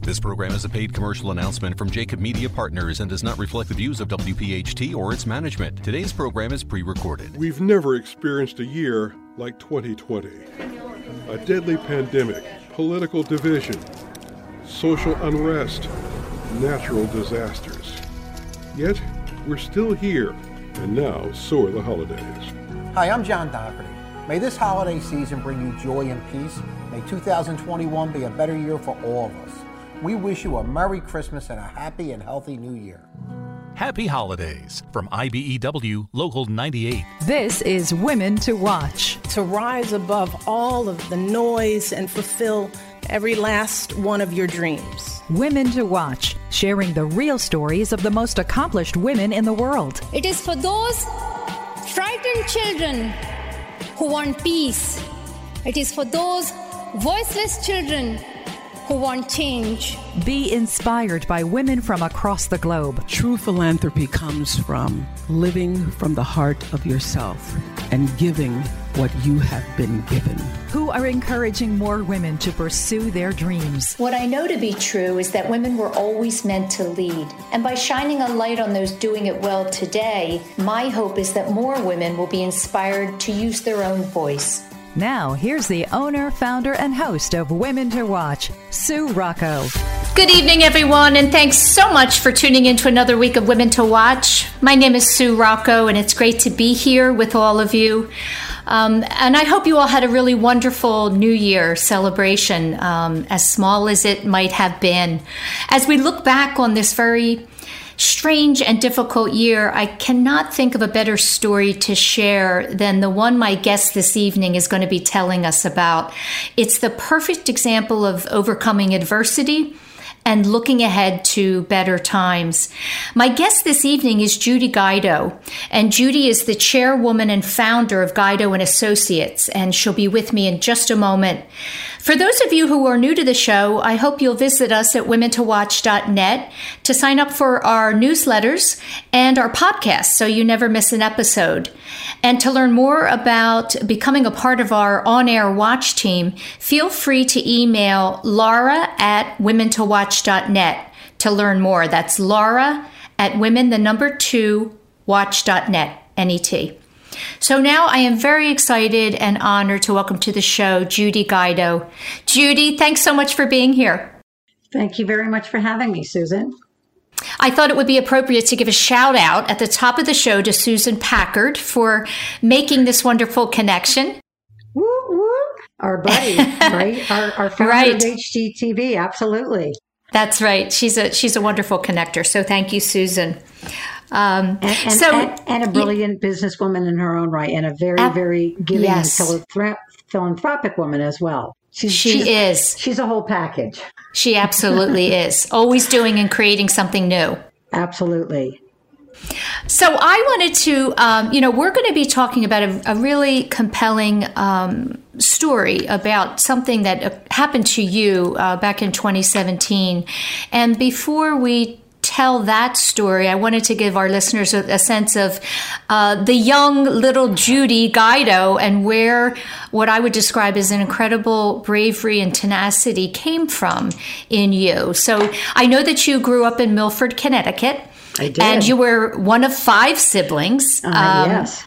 This program is a paid commercial announcement from Jacob Media Partners and does not reflect the views of WPHT or its management. Today's program is pre recorded. We've never experienced a year like 2020. A deadly pandemic, political division, social unrest, natural disasters. Yet, we're still here, and now so are the holidays. Hi, I'm John Dougherty. May this holiday season bring you joy and peace. May 2021 be a better year for all of us. We wish you a Merry Christmas and a happy and healthy New Year. Happy holidays from IBEW Local 98. This is Women to Watch. To rise above all of the noise and fulfill every last one of your dreams. Women to Watch, sharing the real stories of the most accomplished women in the world. It is for those frightened children who want peace. It is for those voiceless children who want change. Be inspired by women from across the globe. True philanthropy comes from living from the heart of yourself and giving what you have been given. Who are encouraging more women to pursue their dreams. What I know to be true is that women were always meant to lead. And by shining a light on those doing it well today, my hope is that more women will be inspired to use their own voice. Now, here's the owner, founder, and host of Women to Watch, Sue Rocco. Good evening, everyone, and thanks so much for tuning in to another week of Women to Watch. My name is Sue Rocco, and it's great to be here with all of you. Um, and I hope you all had a really wonderful New Year celebration, um, as small as it might have been. As we look back on this very strange and difficult year, I cannot think of a better story to share than the one my guest this evening is going to be telling us about. It's the perfect example of overcoming adversity and looking ahead to better times. My guest this evening is Judy Guido, and Judy is the chairwoman and founder of Guido and Associates, and she'll be with me in just a moment. For those of you who are new to the show, I hope you'll visit us at womentowatch.net to sign up for our newsletters and our podcast so you never miss an episode. And to learn more about becoming a part of our on air watch team, feel free to email Laura at womentowatch.net to learn more. That's Laura at women, the number two, watch.net, N-E-T. So now I am very excited and honored to welcome to the show Judy Guido. Judy, thanks so much for being here. Thank you very much for having me, Susan. I thought it would be appropriate to give a shout out at the top of the show to Susan Packard for making this wonderful connection. Woo, woo. Our buddy, right? Our, our founder right. of HGTV, absolutely. That's right. She's a she's a wonderful connector. So thank you, Susan. Um, and, and, so, and, and, a brilliant businesswoman in her own right, and a very, very giving yes. and philanthropic woman as well. She's, she she's, is. She's a whole package. She absolutely is. Always doing and creating something new. Absolutely. So I wanted to, um, you know, we're going to be talking about a, a really compelling um, story about something that uh, happened to you uh, back in 2017. And before we tell that story, I wanted to give our listeners a, a sense of uh, the young little Judy Guido and where what I would describe as an incredible bravery and tenacity came from in you. So I know that you grew up in Milford, Connecticut. I did. And you were one of five siblings. Uh, um, yes.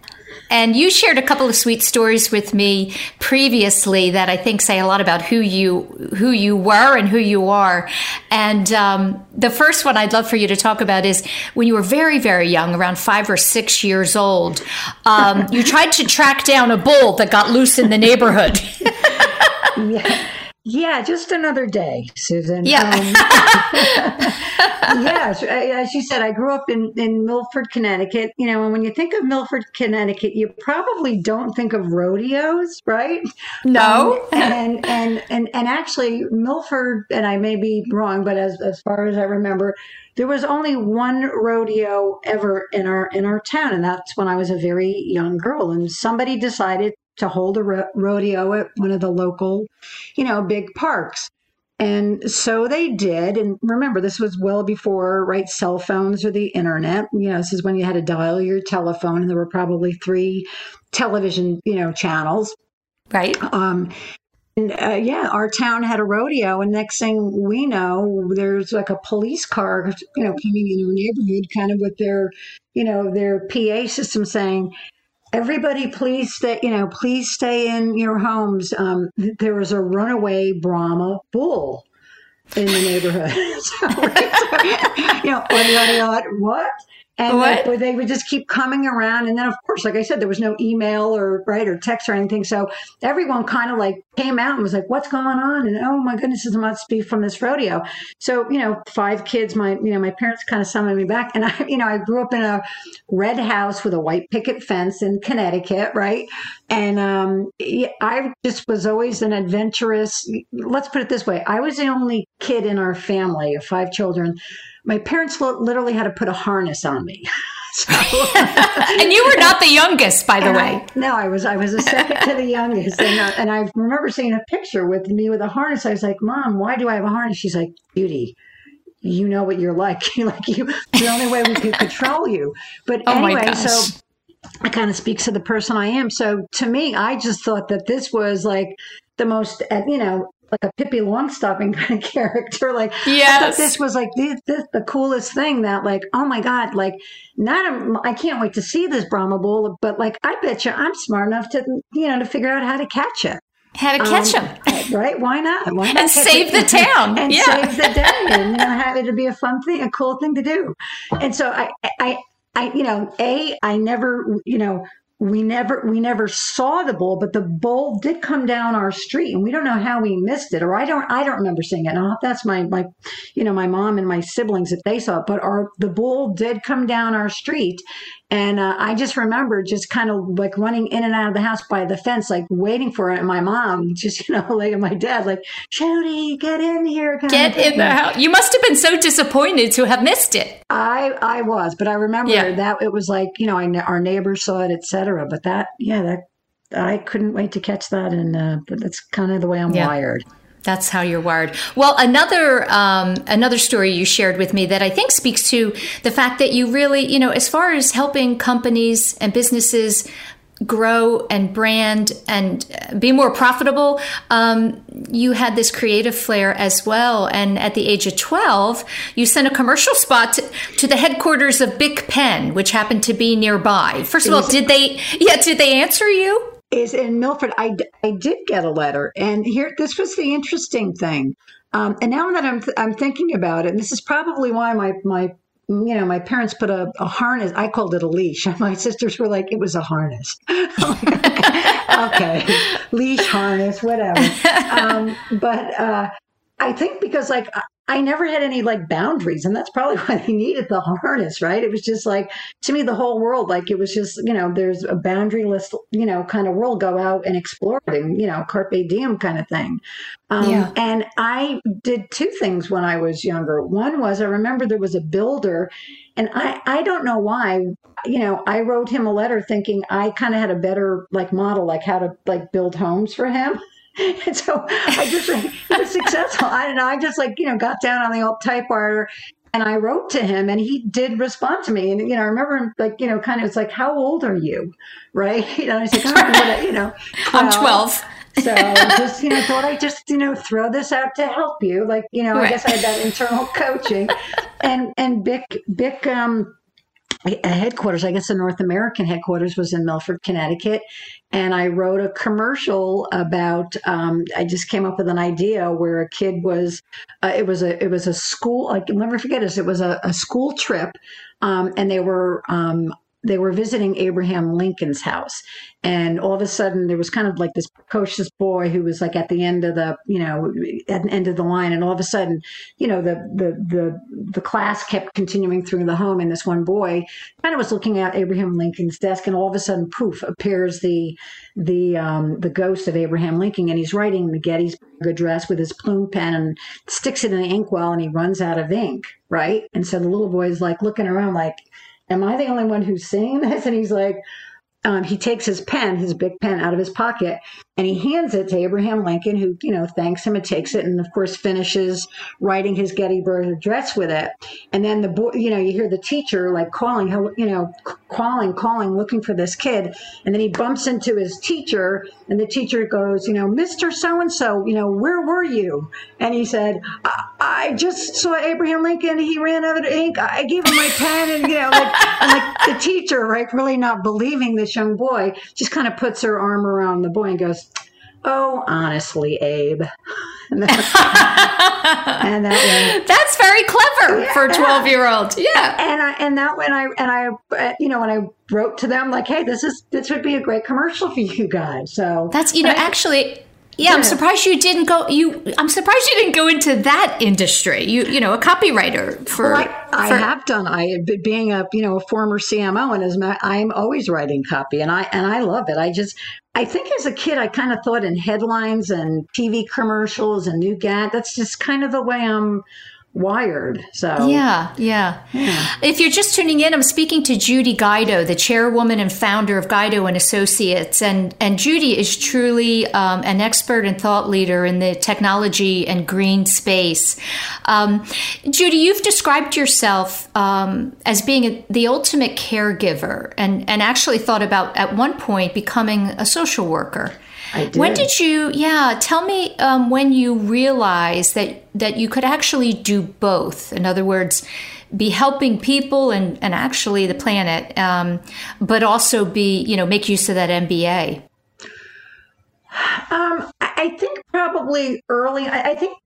And you shared a couple of sweet stories with me previously that I think say a lot about who you who you were and who you are. And um, the first one I'd love for you to talk about is when you were very very young, around five or six years old. Um, you tried to track down a bull that got loose in the neighborhood. yeah. Yeah, just another day, Susan. Yeah. Um, yeah, as you said, I grew up in, in Milford, Connecticut. You know, and when you think of Milford, Connecticut, you probably don't think of rodeos, right? No. Um, and, and and and actually, Milford, and I may be wrong, but as as far as I remember, there was only one rodeo ever in our in our town, and that's when I was a very young girl. And somebody decided to hold a ro- rodeo at one of the local, you know, big parks. And so they did. And remember, this was well before, right, cell phones or the internet. You know, this is when you had to dial your telephone, and there were probably three television, you know, channels. Right. Um, and uh, yeah, our town had a rodeo, and next thing we know, there's like a police car, you know, coming in our neighborhood, kind of with their, you know, their PA system saying, everybody please stay you know please stay in your homes. Um, there was a runaway brahma bull in the neighborhood. So, right, you know what, what and What? They, they would just keep coming around. And then of course like i said there was no email or right or text or anything. So everyone kind of like came out and was like what's going on? And oh my goodness this must be from this rodeo. So you know five kids my you know my parents kind of summoned me back. And i you know i grew up in a red house with a white picket fence in connecticut right? And um, yeah, i just was always an adventurous let's put it this way i was the only kid in our family of five children my parents literally had to put a harness on me So- and you were not the youngest, by the way. I- no, I was I was a second to the youngest, and uh, and I remember seeing a picture with me with a harness. I was like, "Mom, why do I have a harness?" She's like, "Beauty, you know what you're like. like you, the only way we can control you." But Oh anyway, so it kind of speaks to the person I am. So to me, I just thought that this was like the most, uh, you know, like a Pippi Longstocking kind of character. Like, I Yes. thought this was like this, this, the coolest thing that, like, oh my God, like, not, a, I can't wait to see this Brahma bull, but like, I bet you I'm smart enough to, you know, to figure out how to catch it. How to catch Um, him. right? Why not? Why not And save it? the town. and Yeah. save the day, and you know, have it to be a fun thing, a cool thing to do. And so I, I, I, you know, a, I never, you know, we never, we never saw the bull, but the bull did come down our street, and we don't know how we missed it, or I don't, I don't remember seeing it. Now that's my, my, you know, my mom and my siblings if they saw it, but our the bull did come down our street, and uh, I just remember just kind of like running in and out of the house by the fence, like waiting for it. And my mom just, you know, like my dad, like, Jody, get in here. kind Get in the house. You must have been so disappointed to have missed it. I I was, but I remember Yeah. that it was like you know I, our neighbors saw it, etc. But that yeah that I couldn't wait to catch that, and uh, but that's kind of the way I'm Yeah. wired. That's how you're wired. Well, another um, another story you shared with me that I think speaks to the fact that you really, you know, as far as helping companies and businesses grow and brand and be more profitable, um, you had this creative flair as well. And at the age of 12, you sent a commercial spot to, to the headquarters of Bic Pen, which happened to be nearby. First of all, did they? Yeah, did they answer you? Is in Milford. I, I did get a letter, and here this was the interesting thing. Um, and now that I'm th- I'm thinking about it, and this is probably why my my you know my parents put a, a harness. I called it a leash. My sisters were like, it was a harness. okay, leash harness, whatever. Um, but uh, I think because like I- never had any like boundaries. And that's probably why they needed the harness, right? It was just like, to me, the whole world, like it was just, you know, there's a boundaryless, you know, kind of world, go out and explore it and, you know, carpe diem kind of thing. Um, yeah. And I did two things when I was younger. One was I remember there was a builder and I, I don't know why, you know, I wrote him a letter thinking I kind of had a better like model, like how to like build homes for him. And so I just it was successful. I don't know. I just like, you know, got down on the old typewriter and I wrote to him and he did respond to me. And, you know, I remember him like, you know, kind of, it's like, how old are you? Right. And I was like, oh, you know, I'm 12. so just, you know, thought I'd just, you know, throw this out to help you. Like, you know, right. I guess I had that internal coaching and, and Bic, Bic, um, headquarters, I guess the North American headquarters was in Milford, Connecticut. And I wrote a commercial about, um, I just came up with an idea where a kid was, uh, it was a, it was a school, I can never forget this. It was a, a school trip. Um, and they were, um, they were visiting Abraham Lincoln's house. And all of a sudden, there was kind of like this precocious boy who was like at the end of the, you know, at the end of the line. And all of a sudden, you know, the the the the class kept continuing through the home, and this one boy kind of was looking at Abraham Lincoln's desk, and all of a sudden, poof, appears the the um, the ghost of Abraham Lincoln, and he's writing the Gettysburg Address with his plume pen and sticks it in the inkwell, and he runs out of ink, right? And so the little boy is like looking around, like am I the only one who's seeing this? And he's like, um, he takes his pen, his Bic pen, out of his pocket, and he hands it to Abraham Lincoln, who you know thanks him and takes it, and of course finishes writing his Gettysburg Address with it. And then the boy, you know, you hear the teacher like calling, you know, calling, calling, looking for this kid, and then he bumps into his teacher, and the teacher goes, you know, Mister So and So, you know, where were you? And he said, I, I just saw Abraham Lincoln. He ran out of ink. I gave him my pen, and you know, like, and like the teacher, right, really not believing this young boy, just kind of puts her arm around the boy and goes, "Oh, honestly, Abe." and that, and that that's very clever yeah. for a 12 year old yeah and i and that when i and i uh, you know when i wrote to them like hey this is this would be a great commercial for you guys so that's you know I, actually yeah, I'm surprised you didn't go. You, I'm surprised you didn't go into that industry. You, you know, a copywriter for. Well, I, I have done. I being a you know a former CMO, and as my, I'm always writing copy, and I and I love it. I just I think as a kid, I kind of thought in headlines and TV commercials and new gad. That's just kind of the way I'm wired. So yeah, yeah, yeah. If you're just tuning in, I'm speaking to Judy Guido, the chairwoman and founder of Guido and Associates, and and Judy is truly um, an expert and thought leader in the technology and green space. Um, Judy, you've described yourself um, as being a, the ultimate caregiver, and and actually thought about at one point becoming a social worker. I did. When did you? Yeah, tell me um, when you realized that that you could actually do both. In other words, be helping people and and actually the planet, um, but also be you know make use of that MBA. Um, I think probably early. I, I think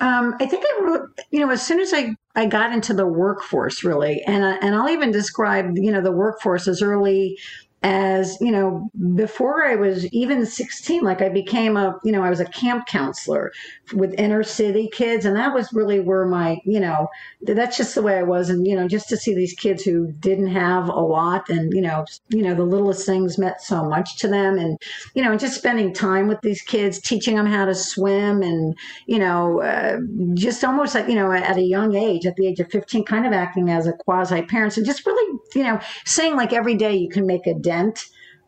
um, I think I wrote, you know, as soon as I, I got into the workforce, really, and and I'll even describe, you know, the workforce as early as you know before i was even 16 like i became a you know i was a camp counselor with inner city kids and that was really where my you know that's just the way i was and you know just to see these kids who didn't have a lot and you know you know the littlest things meant so much to them and you know just spending time with these kids teaching them how to swim and you know uh, just almost like you know at a young age at the age of 15 kind of acting as a quasi parent and just really you know saying like every day you can make a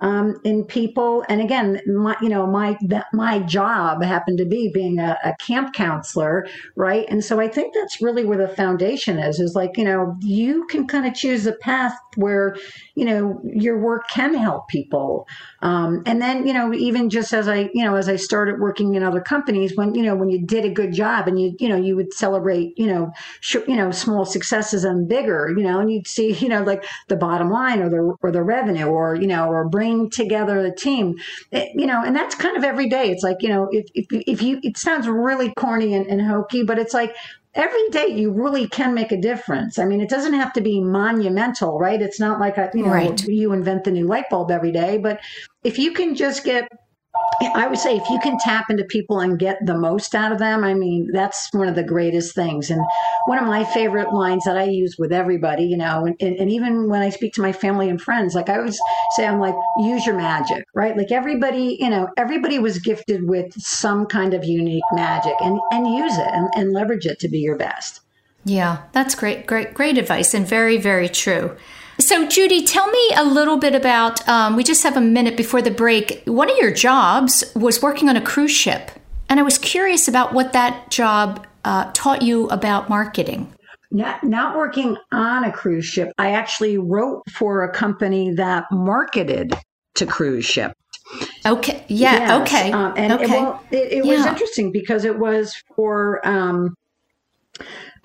um, in people. And again, my you know my my job happened to be being a, a, camp counselor, right? And so I think that's really where the foundation is. Is like you know you can kind of choose a path where you know your work can help people. Um, and then you know even just as I you know as I started working in other companies, when you know when you did a good job and you you know you would celebrate you know sh- you know small successes and bigger you know and you'd see you know like the bottom line or the or the revenue or you know or bring together the team it, you know and that's kind of every day it's like you know if if, if you it sounds really corny and, and hokey but it's like every day you really can make a difference. I mean, it doesn't have to be monumental, right? It's not like a, you know, right. you invent the new light bulb every day, but if you can just get I would say if you can tap into people and get the most out of them, I mean, that's one of the greatest things. And one of my favorite lines that I use with everybody, you know, and, and even when I speak to my family and friends, like I always say, I'm like, use your magic, right? Like everybody, you know, everybody was gifted with some kind of unique magic and, and use it and, and leverage it to be your best. Yeah, that's great, great, great advice and very, very true. So, Judy, tell me a little bit about. Um, we just have a minute before the break. One of your jobs was working on a cruise ship, and I was curious about what that job uh, taught you about marketing. Not, not working on a cruise ship. I actually wrote for a company that marketed to cruise ship. Okay. Yeah. Yes. Okay. Um, and okay. It, well, it, it yeah. was interesting because it was for um,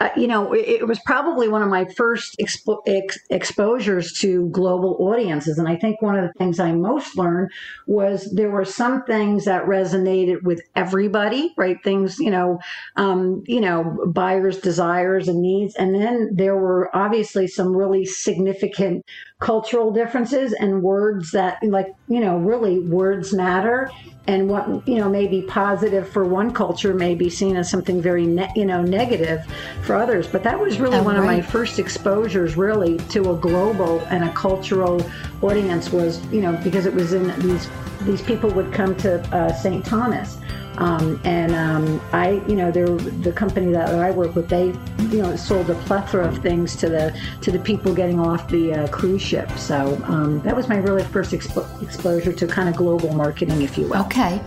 uh, you know, it, it, was probably one of my first expo- ex- exposures to global audiences. And I think one of the things I most learned was there were some things that resonated with everybody, right? Things, you know, um, you know, buyers' desires and needs. And then there were obviously some really significant cultural differences and words that like you know really words matter and what you know may be positive for one culture may be seen as something very ne- you know negative for others but that was really oh, one right. of my first exposures really to a global and a cultural audience was you know because it was in these these people would come to uh, St. Thomas um, and um, I, you know, the company that I work with, they, you know, sold a plethora of things to the to the people getting off the uh, cruise ship. So um, that was my really first expo- exposure to kind of global marketing, if you will. Okay,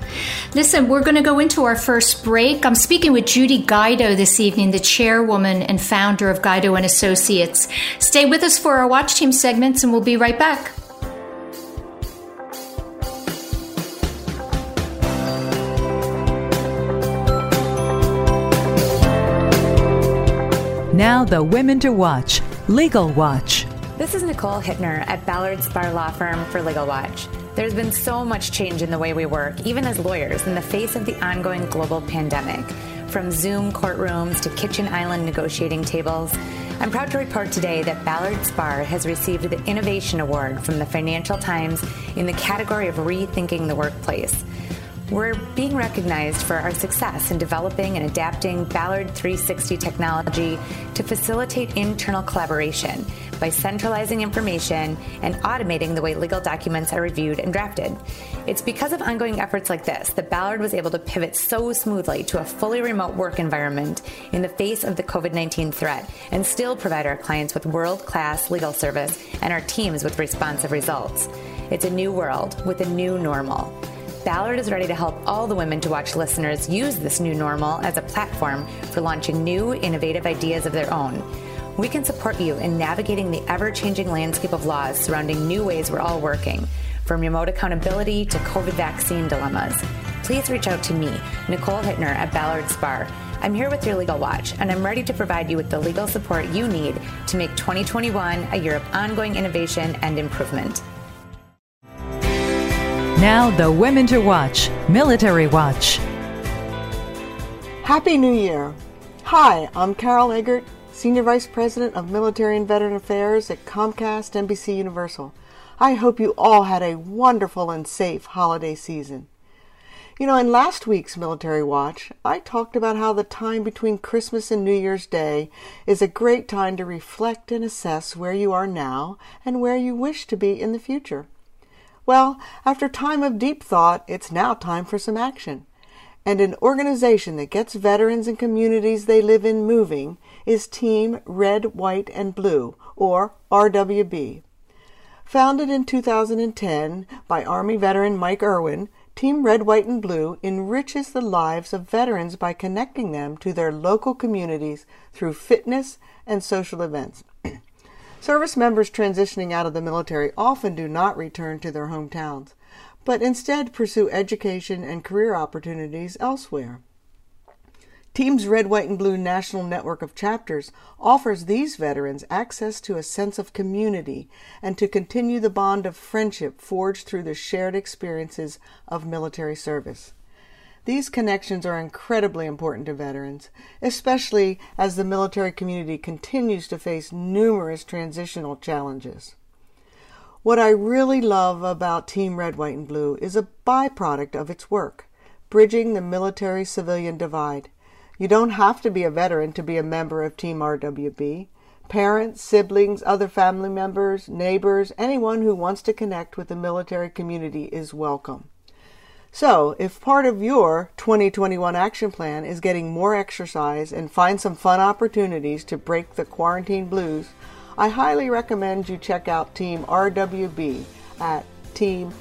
listen, we're going to go into our first break. I'm speaking with Judy Guido this evening, the chairwoman and founder of Guido and Associates. Stay with us for our watch team segments, and we'll be right back. Now, the women to watch Legal Watch. This is Nicole Hittner at Ballard Spahr Law Firm for Legal Watch. There's been so much change in the way we work, even as lawyers, in the face of the ongoing global pandemic. From Zoom courtrooms to kitchen island negotiating tables, I'm proud to report today that Ballard Spahr has received the Innovation Award from the Financial Times in the category of Rethinking the Workplace. We're being recognized for our success in developing and adapting Ballard 360 technology to facilitate internal collaboration by centralizing information and automating the way legal documents are reviewed and drafted. It's because of ongoing efforts like this that Ballard was able to pivot so smoothly to a fully remote work environment in the face of the COVID 19 threat and still provide our clients with world class legal service and our teams with responsive results. It's a new world with a new normal. Ballard is ready to help all the women to watch listeners use this new normal as a platform for launching new, innovative ideas of their own. We can support you in navigating the ever changing landscape of laws surrounding new ways we're all working, from remote accountability to COVID vaccine dilemmas. Please reach out to me, Nicole Hittner at Ballard Spahr. I'm here with your Legal Watch, and I'm ready to provide you with the legal support you need to make 2021 a year of ongoing innovation and improvement. Now, the Women to Watch Military Watch. Happy New Year! Hi, I'm Carol Eggert, Senior Vice President of Military and Veteran Affairs at Comcast NBC Universal. I hope you all had a wonderful and safe holiday season. You know, in last week's Military Watch, I talked about how the time between Christmas and New Year's Day is a great time to reflect and assess where you are now and where you wish to be in the future. Well, after time of deep thought, it's now time for some action. And an organization that gets veterans and communities they live in moving is Team Red, White, and Blue, or RWB. Founded in 2010 by Army veteran Mike Erwin, Team Red, White, and Blue enriches the lives of veterans by connecting them to their local communities through fitness and social events. Service members transitioning out of the military often do not return to their hometowns, but instead pursue education and career opportunities elsewhere. Team's Red, White, and Blue National Network of Chapters offers these veterans access to a sense of community and to continue the bond of friendship forged through the shared experiences of military service. These connections are incredibly important to veterans, especially as the military community continues to face numerous transitional challenges. What I really love about Team Red, White, and Blue is a byproduct of its work, bridging the military civilian divide. You don't have to be a veteran to be a member of Team RWB. Parents, siblings, other family members, neighbors, anyone who wants to connect with the military community is welcome. So, if part of your 2021 action plan is getting more exercise and find some fun opportunities to break the quarantine blues, I highly recommend you check out Team RWB at teamrwb.org.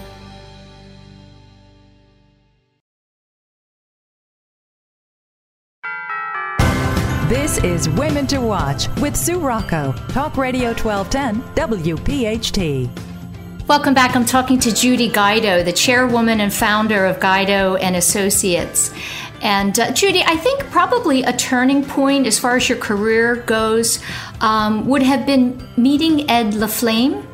This is Women to Watch with Sue Rocco, Talk Radio 1210, WPHT. Welcome back. I'm talking to Judy Guido, the chairwoman and founder of Guido and Associates. And uh, Judy, I think probably a turning point as far as your career goes um, would have been meeting Ed LaFlamme,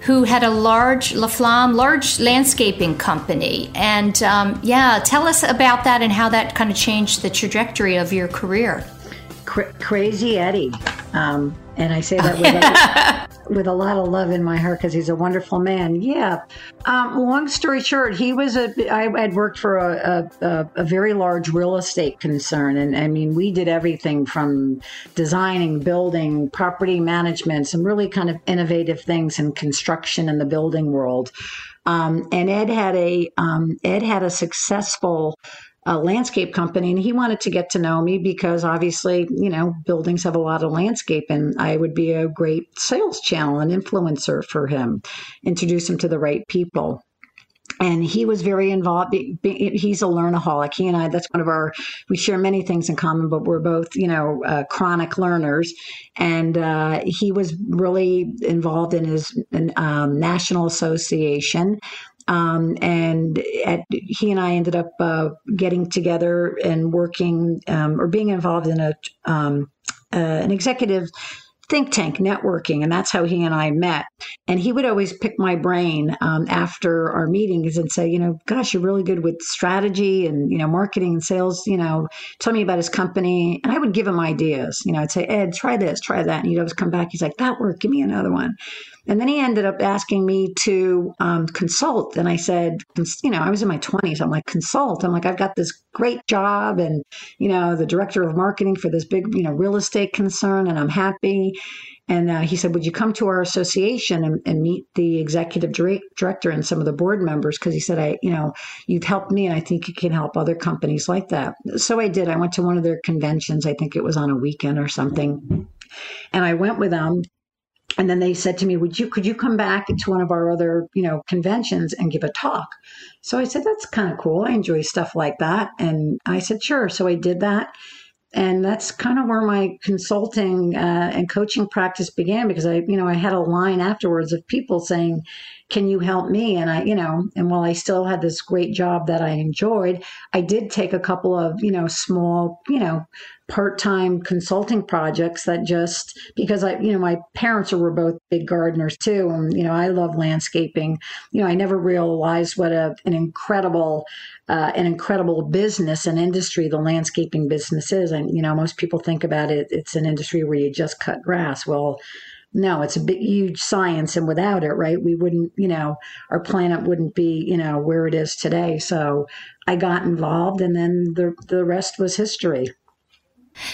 who had a large LaFlamme, large landscaping company. And um, yeah, tell us about that and how that kind of changed the trajectory of your career crazy Eddie. Um, and I say that with, a, with a lot of love in my heart because he's a wonderful man. Yeah. Um, long story short, he was a. I had worked for a, a, a, very large real estate concern, and I mean, we did everything from designing, building, property management, some really kind of innovative things in construction in the building world. Um, and Ed had a um, Ed had a successful a landscape company and he wanted to get to know me because obviously you know buildings have a lot of landscape and i would be a great sales channel and influencer for him introduce him to the right people. And he was very involved he's a learnaholic. He and i that's one of our we share many things in common but we're both you know uh, chronic learners. And uh, he was really involved in his um, national association um, and at, he and I ended up uh, getting together and working um, or being involved in a um, uh, an executive think tank networking, and that's how he and I met. And he would always pick my brain um, after our meetings and say, you know, gosh, you're really good with strategy and you know marketing and sales. You know, tell me about his company, and I would give him ideas. You know, I'd say, Ed, try this, try that, and he'd always come back. He's like, that worked. Give me another one. And then he ended up asking me to um, consult. And I said, you know, I was in my 20s. I'm like, consult. I'm like, I've got this great job and, you know, the director of marketing for this big, you know, real estate concern and I'm happy. And uh, he said, Would you come to our association and, and meet the executive director and some of the board members? Because he said, I, you know, you've helped me and I think you can help other companies like that. So I did. I went to one of their conventions. I think it was on a weekend or something. And I went with them and then they said to me would you could you come back to one of our other you know conventions and give a talk? So i said that's kind of cool. I enjoy stuff like that. And i said sure. So i did that. And that's kind of where my consulting uh, and coaching practice began because i you know i had a line afterwards of people saying can you help me and i you know and while i still had this great job that i enjoyed i did take a couple of you know small you know part-time consulting projects that just because I, you know, my parents were both big gardeners too, and you know, I love landscaping. You know, I never realized what a, an incredible, uh, an incredible business and industry the landscaping business is. And you know, most people think about it, it's an industry where you just cut grass. Well, no, it's a big, huge science, and without it, right, we wouldn't, you know, our planet wouldn't be, you know, where it is today. So I got involved, and then the the rest was history.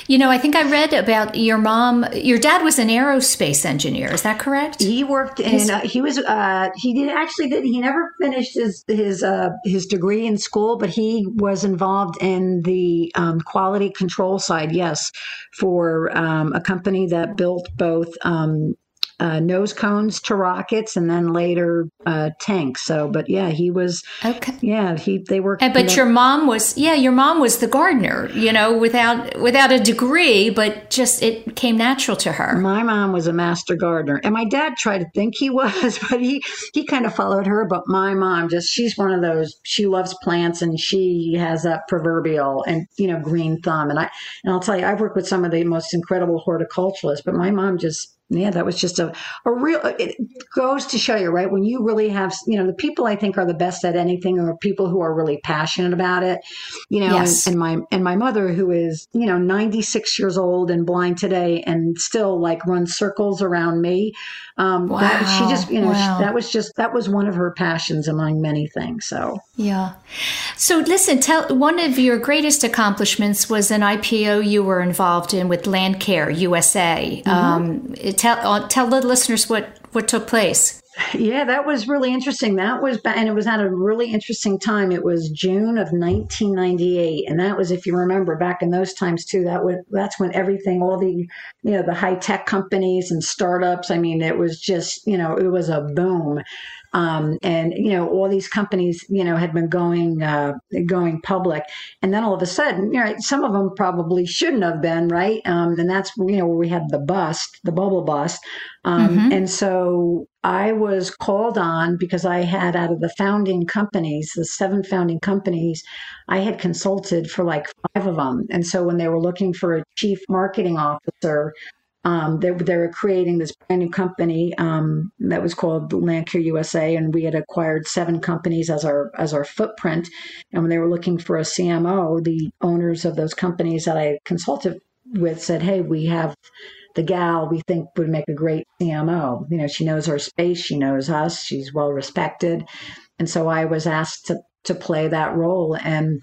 You know, I think I read about your mom. Your dad was an aerospace engineer. Is that correct? He worked in. Uh, he was. Uh, he did actually. Did he never finished his his uh, his degree in school, but he was involved in the um, quality control side. Yes, for um, a company that built both um, uh, nose cones to rockets, and then later uh, tanks. So, but yeah, he was okay. Yeah, he they were. And, but your mom was yeah, your mom was the gardener. You know, without without a degree, but just it came natural to her. My mom was a master gardener, and my dad tried to think he was, but he he kind of followed her. But my mom just she's one of those. She loves plants, and she has that proverbial and you know green thumb. And I and I'll tell you, I've worked with some of the most incredible horticulturalists, but my mom just yeah, that was just a, a real, it goes to show you, right? When you really have, you know, the people I think are the best at anything are people who are really passionate about it, you know, yes. and, and, my, and my mother who is, you know, 96 years old and blind today and still like runs circles around me. Um, wow. that, she just, you know, wow. she, that was just, that was one of her passions among many things. So, yeah. So listen, tell, one of your greatest accomplishments was an IPO you were involved in with Landcare USA. Mm-hmm. Um, tell uh, tell the listeners what what took place. Yeah, that was really interesting. That was, and it was at a really interesting time. It was June of 1998, and that was, if you remember, back in those times too. That was that's when everything, all the, you know, the high tech companies and startups. I mean, it was just, you know, it was a boom. Um, and you know all these companies you know had been going uh, going public. And then all of a sudden you know some of them probably shouldn't have been right? Um, and that's you know where we had the bust the bubble bust. Um, mm-hmm. and so I was called on because I had out of the founding companies the seven founding companies I had consulted for like five of them and so when they were looking for a chief marketing officer um, they, they were creating this brand new company um, that was called Landcare USA, and we had acquired seven companies as our as our footprint. And when they were looking for a CMO, the owners of those companies that I consulted with said, "Hey, we have the gal we think would make a great CMO. You know, she knows our space, she knows us, she's well respected." And so I was asked to to play that role, and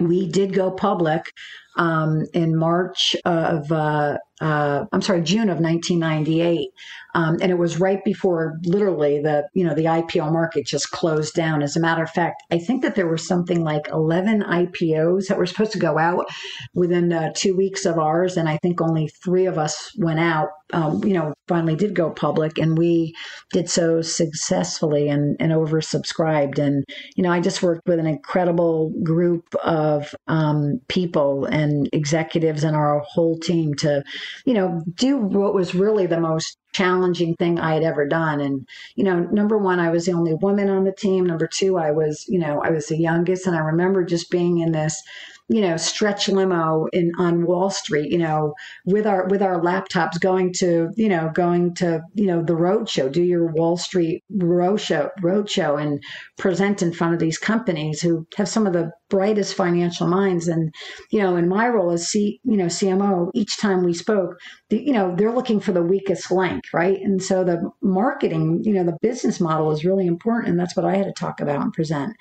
we did go public um, in March of, uh, uh, I'm sorry, June of 1998. Um, and it was right before literally the, you know, the IPO market just closed down. As a matter of fact, I think that there were something like 11 IPOs that were supposed to go out within uh, two weeks of ours. And I think only three of us went out, um, you know, finally did go public. And we did so successfully and, and oversubscribed. And, you know, I just worked with an incredible group of um, people and executives and our whole team to, you know, do what was really the most challenging thing I had ever done. And, you know, number one, I was the only woman on the team. Number two, I was, you know, I was the youngest. And I remember just being in this you know stretch limo in on Wall Street, you know, with our with our laptops going to you know going to you know the road show, do your Wall Street road show road show and present in front of these companies who have some of the brightest financial minds. And you know, in my role as C you know CMO, each time we spoke, the, you know they're looking for the weakest link, right? And so the marketing, you know, the business model is really important, and that's what I had to talk about and present.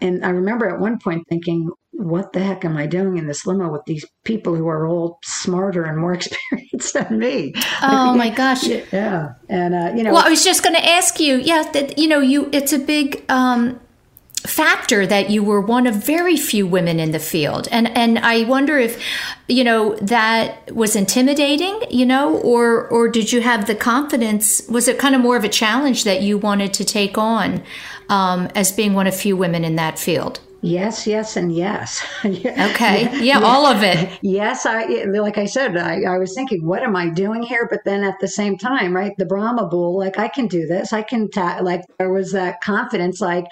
And I remember at one point thinking, what the heck am I doing in this limo with these people who are all smarter and more experienced than me? Oh my gosh! Yeah, and uh, you know. Well, I was just going to ask you. Yeah, that you know, you it's a big um, factor that you were one of very few women in the field, and and I wonder if you know that was intimidating, you know, or or did you have the confidence? Was it kind of more of a challenge that you wanted to take on um, as being one of few women in that field? Yes, yes, and yes. okay. Yeah, yeah, all of it. Yes, I like I said, I, I was thinking, what am I doing here? But then at the same time, right, the Brahma Bull, like I can do this. I can ta- like there was that confidence, like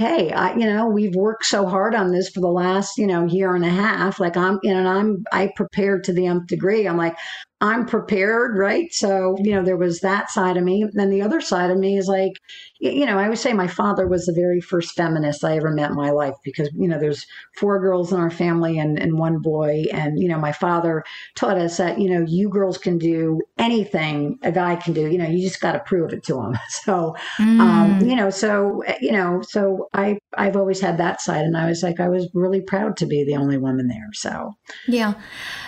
hey, I, you know, we've worked so hard on this for the last, you know, year and a half. Like I'm, you know, and I'm, I prepared to the nth degree. I'm like, I'm prepared, right? So, you know, there was that side of me. Then the other side of me is like, you know, I would say my father was the very first feminist I ever met in my life because, you know, there's four girls in our family and, and one boy. And, you know, my father taught us that, you know, you girls can do anything a guy can do. You know, you just got to prove it to him. So, um, mm. um, you know, so, you know, so I, I've always had that side. And I was like, I was really proud to be the only woman there. So, yeah,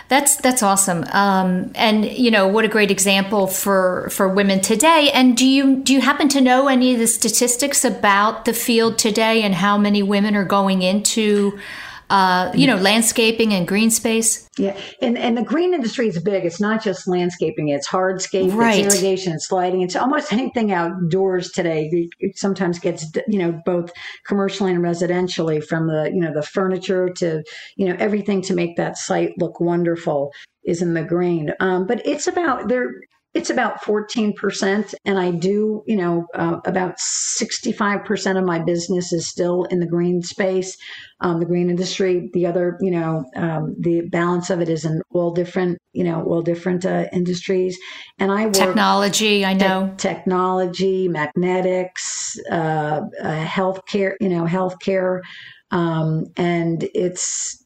that's, that's awesome. Um, and you know what a great example for for women today. And do you do you happen to know any of the statistics about the field today and how many women are going into uh, you know, landscaping and green space. Yeah, and and the green industry is big. It's not just landscaping; it's hardscape, right. it's irrigation, it's lighting. It's almost anything outdoors today. It sometimes gets you know both commercially and residentially, from the you know the furniture to you know everything to make that site look wonderful is in the green. Um, but it's about there it's about 14%. And I do, you know, uh, about 65% of my business is still in the green space, um, the green industry. The other, you know, um, the balance of it is in all different, you know, all different uh, industries. And I work technology, I know. Te- technology, magnetics, uh, uh, healthcare, you know, healthcare. Um, and it's,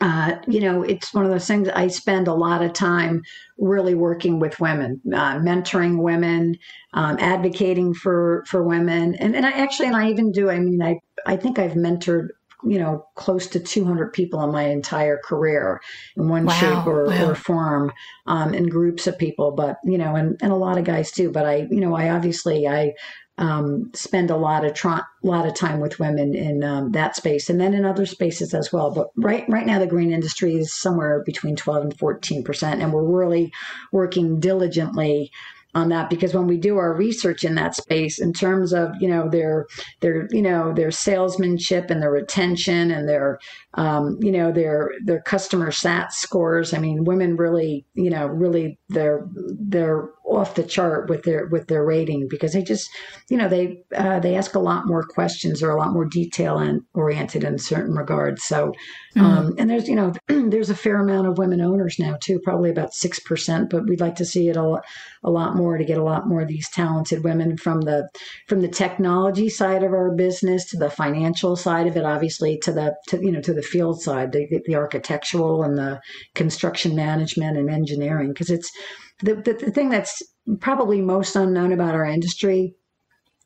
uh, you know, it's one of those things I spend a lot of time really working with women, uh, mentoring women, um, advocating for for women, and and I actually and I even do. I mean, I I think I've mentored you know close to 200 people in my entire career in one wow. shape or, wow. or form um, in groups of people but you know and, and a lot of guys too but i you know i obviously i um, spend a lot of lot of time with women in um, that space, and then in other spaces as well. But right right now, the green industry is somewhere between twelve and fourteen percent, and we're really working diligently on that because when we do our research in that space in terms of you know their their you know their salesmanship and their retention and their um, you know their their customer sat scores i mean women really you know really they're they're off the chart with their with their rating because they just you know they uh, they ask a lot more questions or a lot more detail and oriented in certain regards so mm-hmm. um, and there's you know there's a fair amount of women owners now too probably about six percent but we'd like to see it a, a lot more to get a lot more of these talented women from the from the technology side of our business to the financial side of it obviously to the to you know to the field side the, the architectural and the construction management and engineering because it's the, the, the thing that's probably most unknown about our industry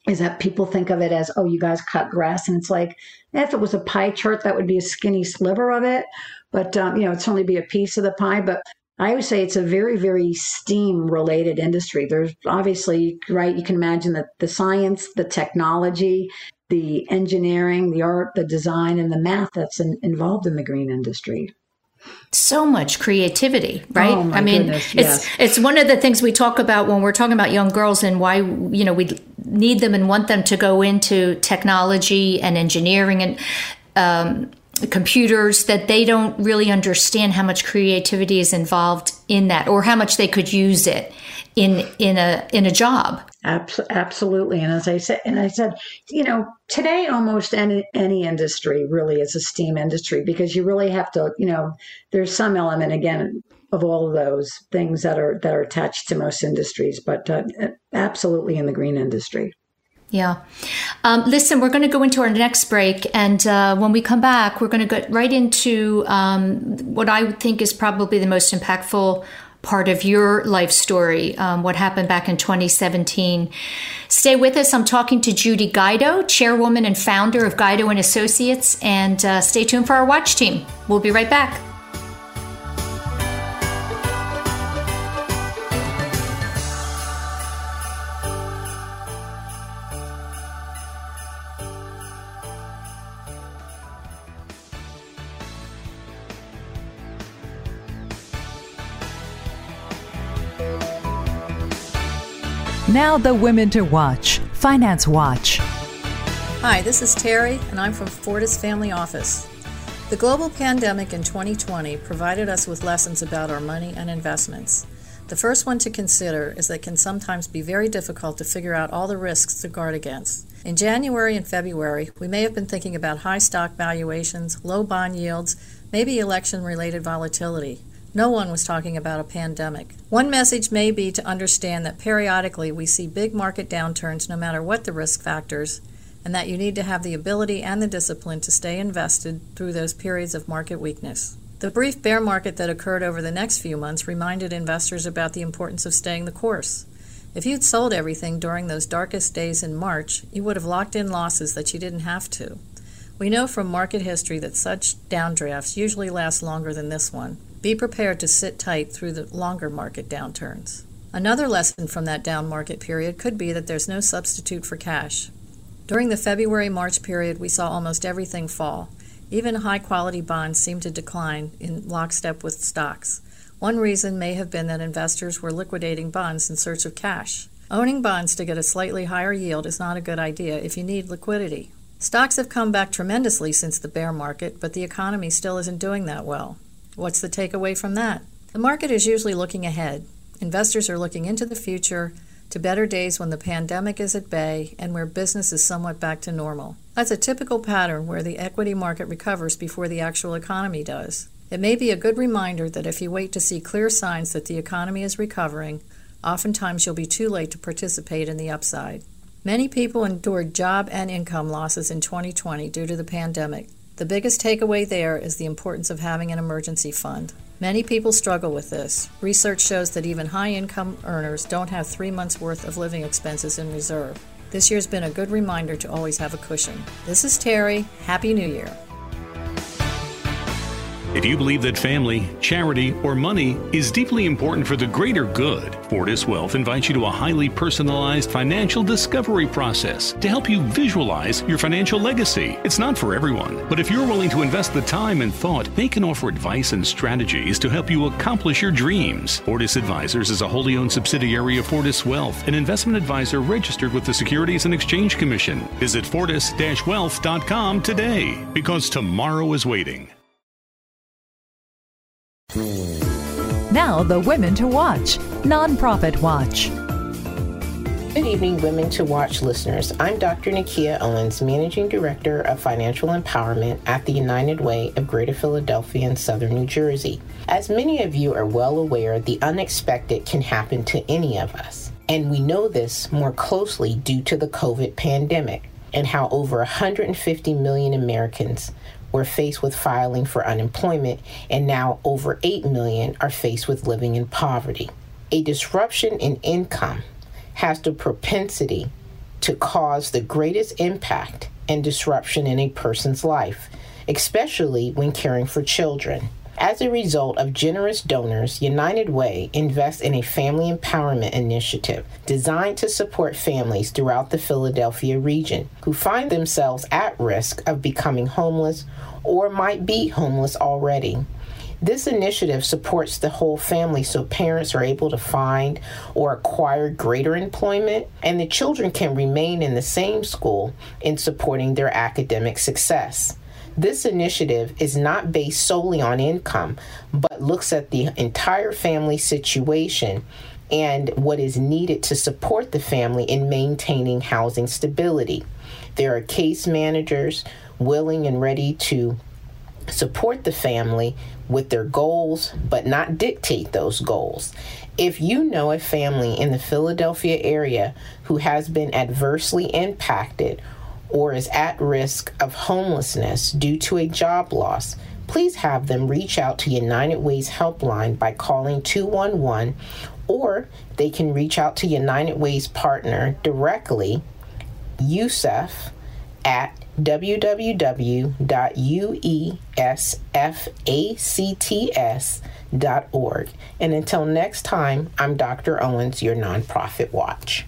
is that people think of it as, oh, you guys cut grass. And it's like, if it was a pie chart, that would be a skinny sliver of it. But, um, you know, it's only be a piece of the pie. But I would say it's a very, very STEAM related industry. There's obviously, right, you can imagine that the science, the technology, the engineering, the art, the design, and the math that's in, involved in the green industry so much creativity right oh i mean goodness, yes. it's it's one of the things we talk about when we're talking about young girls and why you know we need them and want them to go into technology and engineering and um, computers that they don't really understand how much creativity is involved in that or how much they could use it in in a in a job. Absolutely. And as i said and i said you know today almost any any industry really is a steam industry because you really have to you know there's some element again of all of those things that are that are attached to most industries but uh, absolutely in the green industry yeah. Um, listen, we're going to go into our next break. And uh, when we come back, we're going to get right into um, what I think is probably the most impactful part of your life story, um, what happened back in 2017. Stay with us. I'm talking to Judy Guido, chairwoman and founder of Guido and Associates, and uh, stay tuned for our watch team. We'll be right back. Now, the women to watch Finance Watch. Hi, this is Terry, and I'm from Fortis Family Office. The global pandemic in 2020 provided us with lessons about our money and investments. The first one to consider is that it can sometimes be very difficult to figure out all the risks to guard against. In January and February, we may have been thinking about high stock valuations, low bond yields, maybe election related volatility. No one was talking about a pandemic. One message may be to understand that periodically we see big market downturns no matter what the risk factors, and that you need to have the ability and the discipline to stay invested through those periods of market weakness. The brief bear market that occurred over the next few months reminded investors about the importance of staying the course. If you'd sold everything during those darkest days in March, you would have locked in losses that you didn't have to. We know from market history that such downdrafts usually last longer than this one. Be prepared to sit tight through the longer market downturns. Another lesson from that down market period could be that there's no substitute for cash. During the February March period, we saw almost everything fall. Even high quality bonds seemed to decline in lockstep with stocks. One reason may have been that investors were liquidating bonds in search of cash. Owning bonds to get a slightly higher yield is not a good idea if you need liquidity. Stocks have come back tremendously since the bear market, but the economy still isn't doing that well. What's the takeaway from that? The market is usually looking ahead. Investors are looking into the future to better days when the pandemic is at bay and where business is somewhat back to normal. That's a typical pattern where the equity market recovers before the actual economy does. It may be a good reminder that if you wait to see clear signs that the economy is recovering, oftentimes you'll be too late to participate in the upside. Many people endured job and income losses in 2020 due to the pandemic. The biggest takeaway there is the importance of having an emergency fund. Many people struggle with this. Research shows that even high income earners don't have three months' worth of living expenses in reserve. This year's been a good reminder to always have a cushion. This is Terry. Happy New Year. If you believe that family, charity, or money is deeply important for the greater good, Fortis Wealth invites you to a highly personalized financial discovery process to help you visualize your financial legacy. It's not for everyone, but if you're willing to invest the time and thought, they can offer advice and strategies to help you accomplish your dreams. Fortis Advisors is a wholly owned subsidiary of Fortis Wealth, an investment advisor registered with the Securities and Exchange Commission. Visit fortis-wealth.com today because tomorrow is waiting. Now, the Women to Watch, Nonprofit Watch. Good evening, Women to Watch listeners. I'm Dr. Nakia Owens, Managing Director of Financial Empowerment at the United Way of Greater Philadelphia and Southern New Jersey. As many of you are well aware, the unexpected can happen to any of us. And we know this more closely due to the COVID pandemic and how over 150 million Americans were faced with filing for unemployment, and now over 8 million are faced with living in poverty. A disruption in income has the propensity to cause the greatest impact and disruption in a person's life, especially when caring for children. As a result of generous donors, United Way invests in a family empowerment initiative designed to support families throughout the Philadelphia region who find themselves at risk of becoming homeless or might be homeless already. This initiative supports the whole family so parents are able to find or acquire greater employment and the children can remain in the same school in supporting their academic success. This initiative is not based solely on income, but looks at the entire family situation and what is needed to support the family in maintaining housing stability. There are case managers willing and ready to support the family with their goals, but not dictate those goals. If you know a family in the Philadelphia area who has been adversely impacted or is at risk of homelessness due to a job loss, please have them reach out to United Way's helpline by calling 211 or they can reach out to United Way's partner directly, UESF, at www.uesfacts.org. And until next time, I'm Dr. Owens, your nonprofit watch.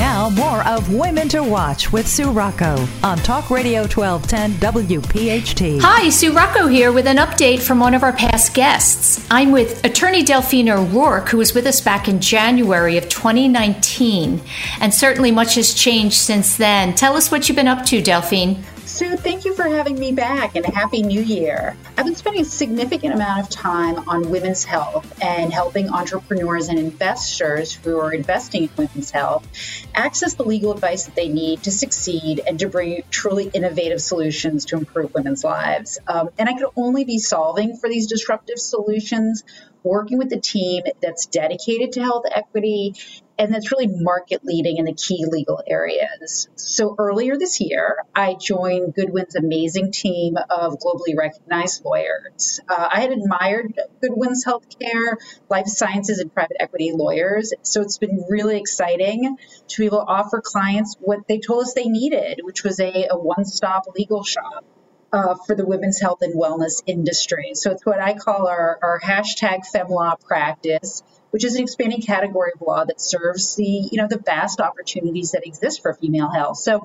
Now, more of Women to Watch with Sue Rocco on Talk Radio 1210 WPHT. Hi, Sue Rocco here with an update from one of our past guests. I'm with attorney Delphine O'Rourke, who was with us back in January of 2019. And certainly much has changed since then. Tell us what you've been up to, Delphine. Sue, thank you for having me back and happy new year. I've been spending a significant amount of time on women's health and helping entrepreneurs and investors who are investing in women's health access the legal advice that they need to succeed and to bring truly innovative solutions to improve women's lives. Um, and I could only be solving for these disruptive solutions working with a team that's dedicated to health equity and that's really market leading in the key legal areas. So earlier this year, I joined Goodwin's amazing team of globally recognized lawyers. Uh, I had admired Goodwin's healthcare, life sciences, and private equity lawyers. So it's been really exciting to be able to offer clients what they told us they needed, which was a, a one stop legal shop uh, for the women's health and wellness industry. So it's what I call our, our hashtag FemLaw practice, which is an expanding category of law that serves the you know the vast opportunities that exist for female health. So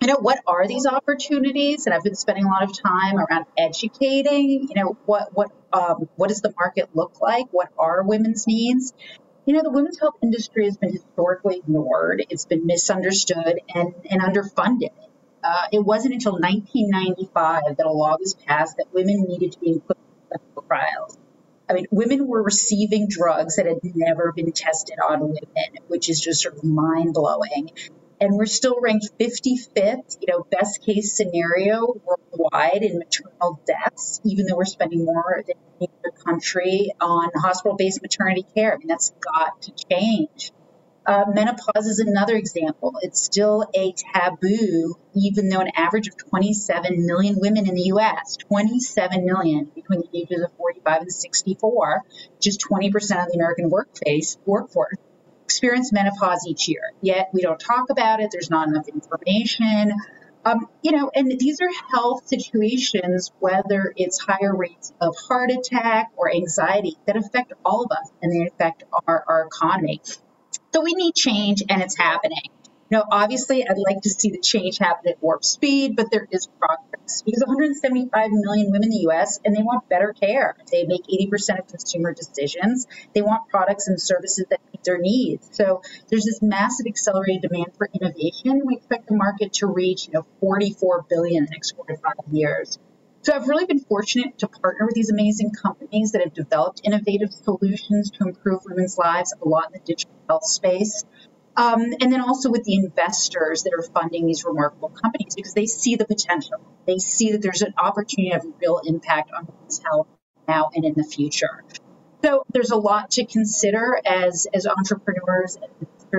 you know what are these opportunities? And i've been spending a lot of time around educating you know what what um, what does the market look like? What are women's needs? You know the women's health industry has been historically ignored. It's been misunderstood and, and underfunded. Uh, it wasn't until 1995 that a law was passed that women needed to be included in clinical trials I mean, women were receiving drugs that had never been tested on women, which is just sort of mind blowing and we're still ranked 55th, you know, best case scenario worldwide in maternal deaths, even though we're spending more than any other country on hospital-based maternity care. I mean, that's got to change. Uh, menopause is another example. It's still a taboo, even though an average of 27 million women in the U.S., 27 million between the ages of 45 and 64, just 20% of the American workforce, workforce experience menopause each year, yet we don't talk about it. There's not enough information. Um, you know, and these are health situations, whether it's higher rates of heart attack or anxiety, that affect all of us and they affect our, our economy. So we need change, and it's happening. Know, obviously, I'd like to see the change happen at warp speed, but there is progress because 175 million women in the U.S. and they want better care. They make 80% of consumer decisions. They want products and services that meet their needs. So there's this massive accelerated demand for innovation. We expect the market to reach, you know, 44 billion in the next four to five years. So I've really been fortunate to partner with these amazing companies that have developed innovative solutions to improve women's lives a lot in the digital health space. Um, and then also with the investors that are funding these remarkable companies because they see the potential. They see that there's an opportunity to have real impact on women's health now and in the future. So there's a lot to consider as as entrepreneurs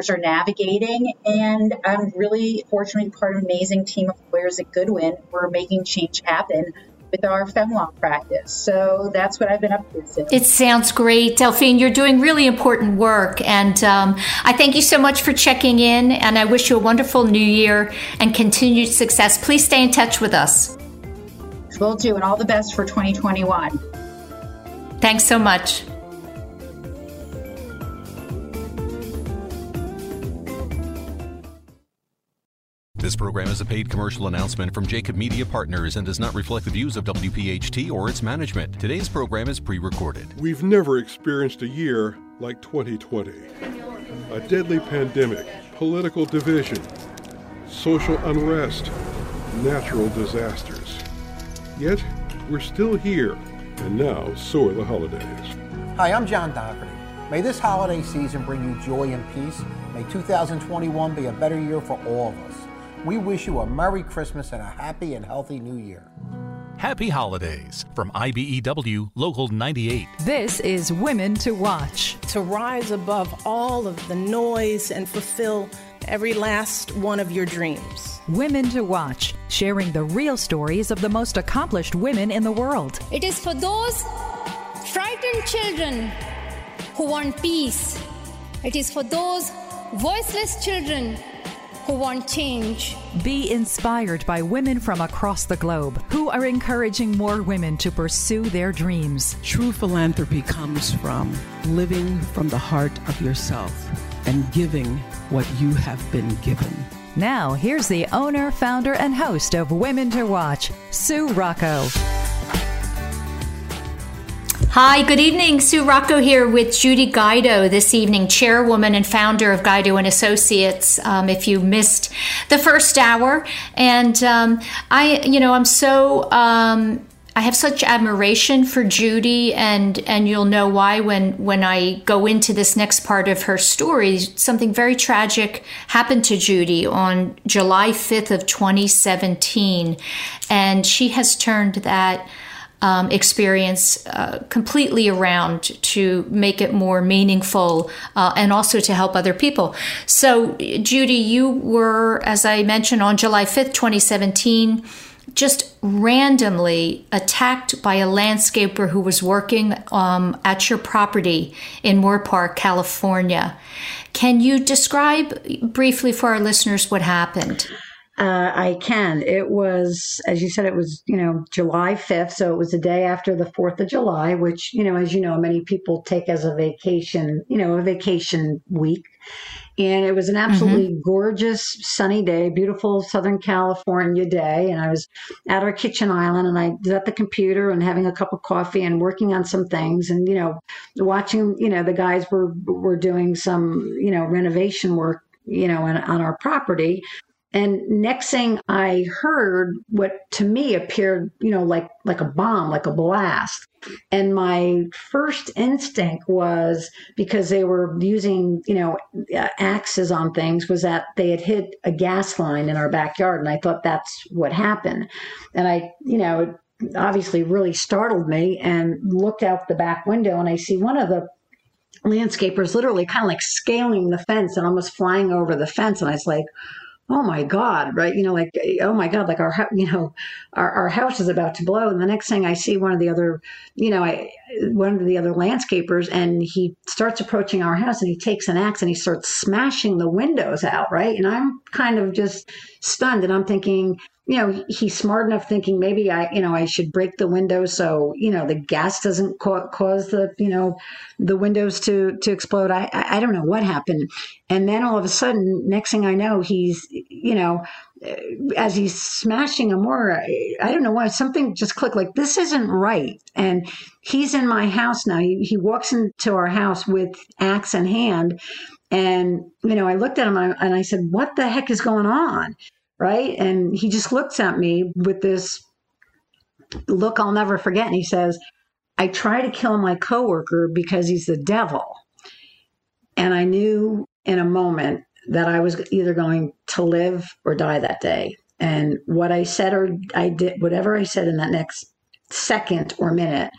are navigating, and I'm really fortunate to be part of an amazing team of lawyers at Goodwin. We're making change happen with our FemLaw practice. So that's what I've been up to. Since. It sounds great, Delphine. You're doing really important work, and um, I thank you so much for checking in. And I wish you a wonderful New Year and continued success. Please stay in touch with us. Will do, and all the best for 2021. Thanks so much. This program is a paid commercial announcement from Jacob Media Partners and does not reflect the views of WPHT or its management. Today's program is pre recorded. We've never experienced a year like 2020. A deadly pandemic, political division, social unrest, natural disasters. Yet, we're still here, and now so are the holidays. Hi, I'm John Dougherty. May this holiday season bring you joy and peace. May 2021 be a better year for all of us. We wish you a Merry Christmas and a happy and healthy New Year. Happy holidays from IBEW Local 98. This is Women to Watch. To rise above all of the noise and fulfill every last one of your dreams. Women to Watch, sharing the real stories of the most accomplished women in the world. It is for those frightened children who want peace. It is for those voiceless children who want change. Be inspired by women from across the globe who are encouraging more women to pursue their dreams. True philanthropy comes from living from the heart of yourself and giving what you have been given. Now, here's the owner, founder, and host of Women to Watch, Sue Rocco. Hi, good evening. Sue Rocco here with Judy Guido this evening, chairwoman and founder of Guido and Associates. Um, if you missed the first hour, and um, I, you know, I'm so. Um, I have such admiration for Judy, and and you'll know why when when I go into this next part of her story. Something very tragic happened to Judy on July 5th of 2017, and she has turned that um, experience uh, completely around to make it more meaningful uh, and also to help other people. So, Judy, you were, as I mentioned, on July 5th, 2017, just randomly attacked by a landscaper who was working um, at your property in Moorpark, California. Can you describe briefly for our listeners what happened? Uh, I can. It was, as you said, it was, you know, July 5th. So it was the day after the 4th of July, which, you know, as you know, many people take as a vacation, you know, a vacation week. And it was an absolutely mm-hmm. gorgeous sunny day, beautiful Southern California day. And I was at our kitchen island and I was at the computer and having a cup of coffee and working on some things and, you know, watching, you know, the guys were, were doing some, you know, renovation work you know, on, on, our property. And next thing I heard what to me appeared, you know, like like a bomb, like a blast. And my first instinct was because they were using, you know, uh, axes on things, was that they had hit a gas line in our backyard, and I thought that's what happened. And I, you know, it obviously really startled me, and looked out the back window, and I see one of the landscapers literally kind of like scaling the fence and almost flying over the fence, and I was like oh my god right? You know like oh my god like our you know our, our house is about to blow. And the next thing i see one of the other you know i one of the other landscapers and he starts approaching our house and he takes an axe and he starts smashing the windows out right? And i'm kind of just stunned and i'm thinking you know he's smart enough thinking maybe i you know i should break the window so you know the gas doesn't ca- cause the you know the windows to to explode. I, I don't know what happened. And then all of a sudden next thing i know he's you know uh, as he's smashing them more I, I don't know why something just clicked like this isn't right. And he's in my house now. He, he walks into our house with axe in hand and you know i looked at him and i said what the heck is going on right? And he just looks at me with this look I'll never forget. And he says, I try to kill my coworker because he's the devil. And I knew in a moment that I was either going to live or die that day. And what I said or I did, whatever I said in that next second or minute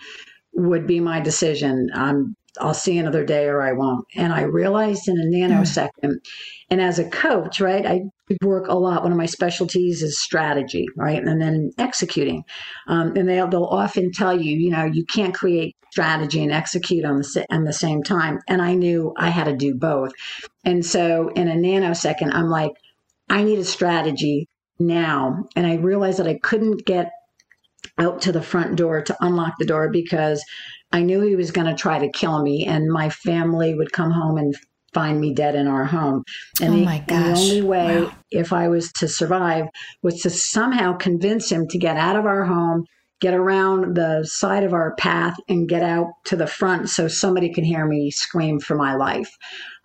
would be my decision. I'm I'll see another day or I won't. And I realized in a nanosecond. Mm. And as a coach, right, I work a lot. One of my specialties is strategy, right, and then executing. Um, and they'll they'll often tell you, you know, you can't create strategy and execute on the on the same time. And I knew I had to do both. And so in a nanosecond, I'm like, I need a strategy now. And I realized that I couldn't get out to the front door to unlock the door because I knew he was going to try to kill me, and my family would come home and find me dead in our home. And, oh gosh. and the only way, wow. if I was to survive, was to somehow convince him to get out of our home, get around the side of our path, and get out to the front so somebody can hear me scream for my life.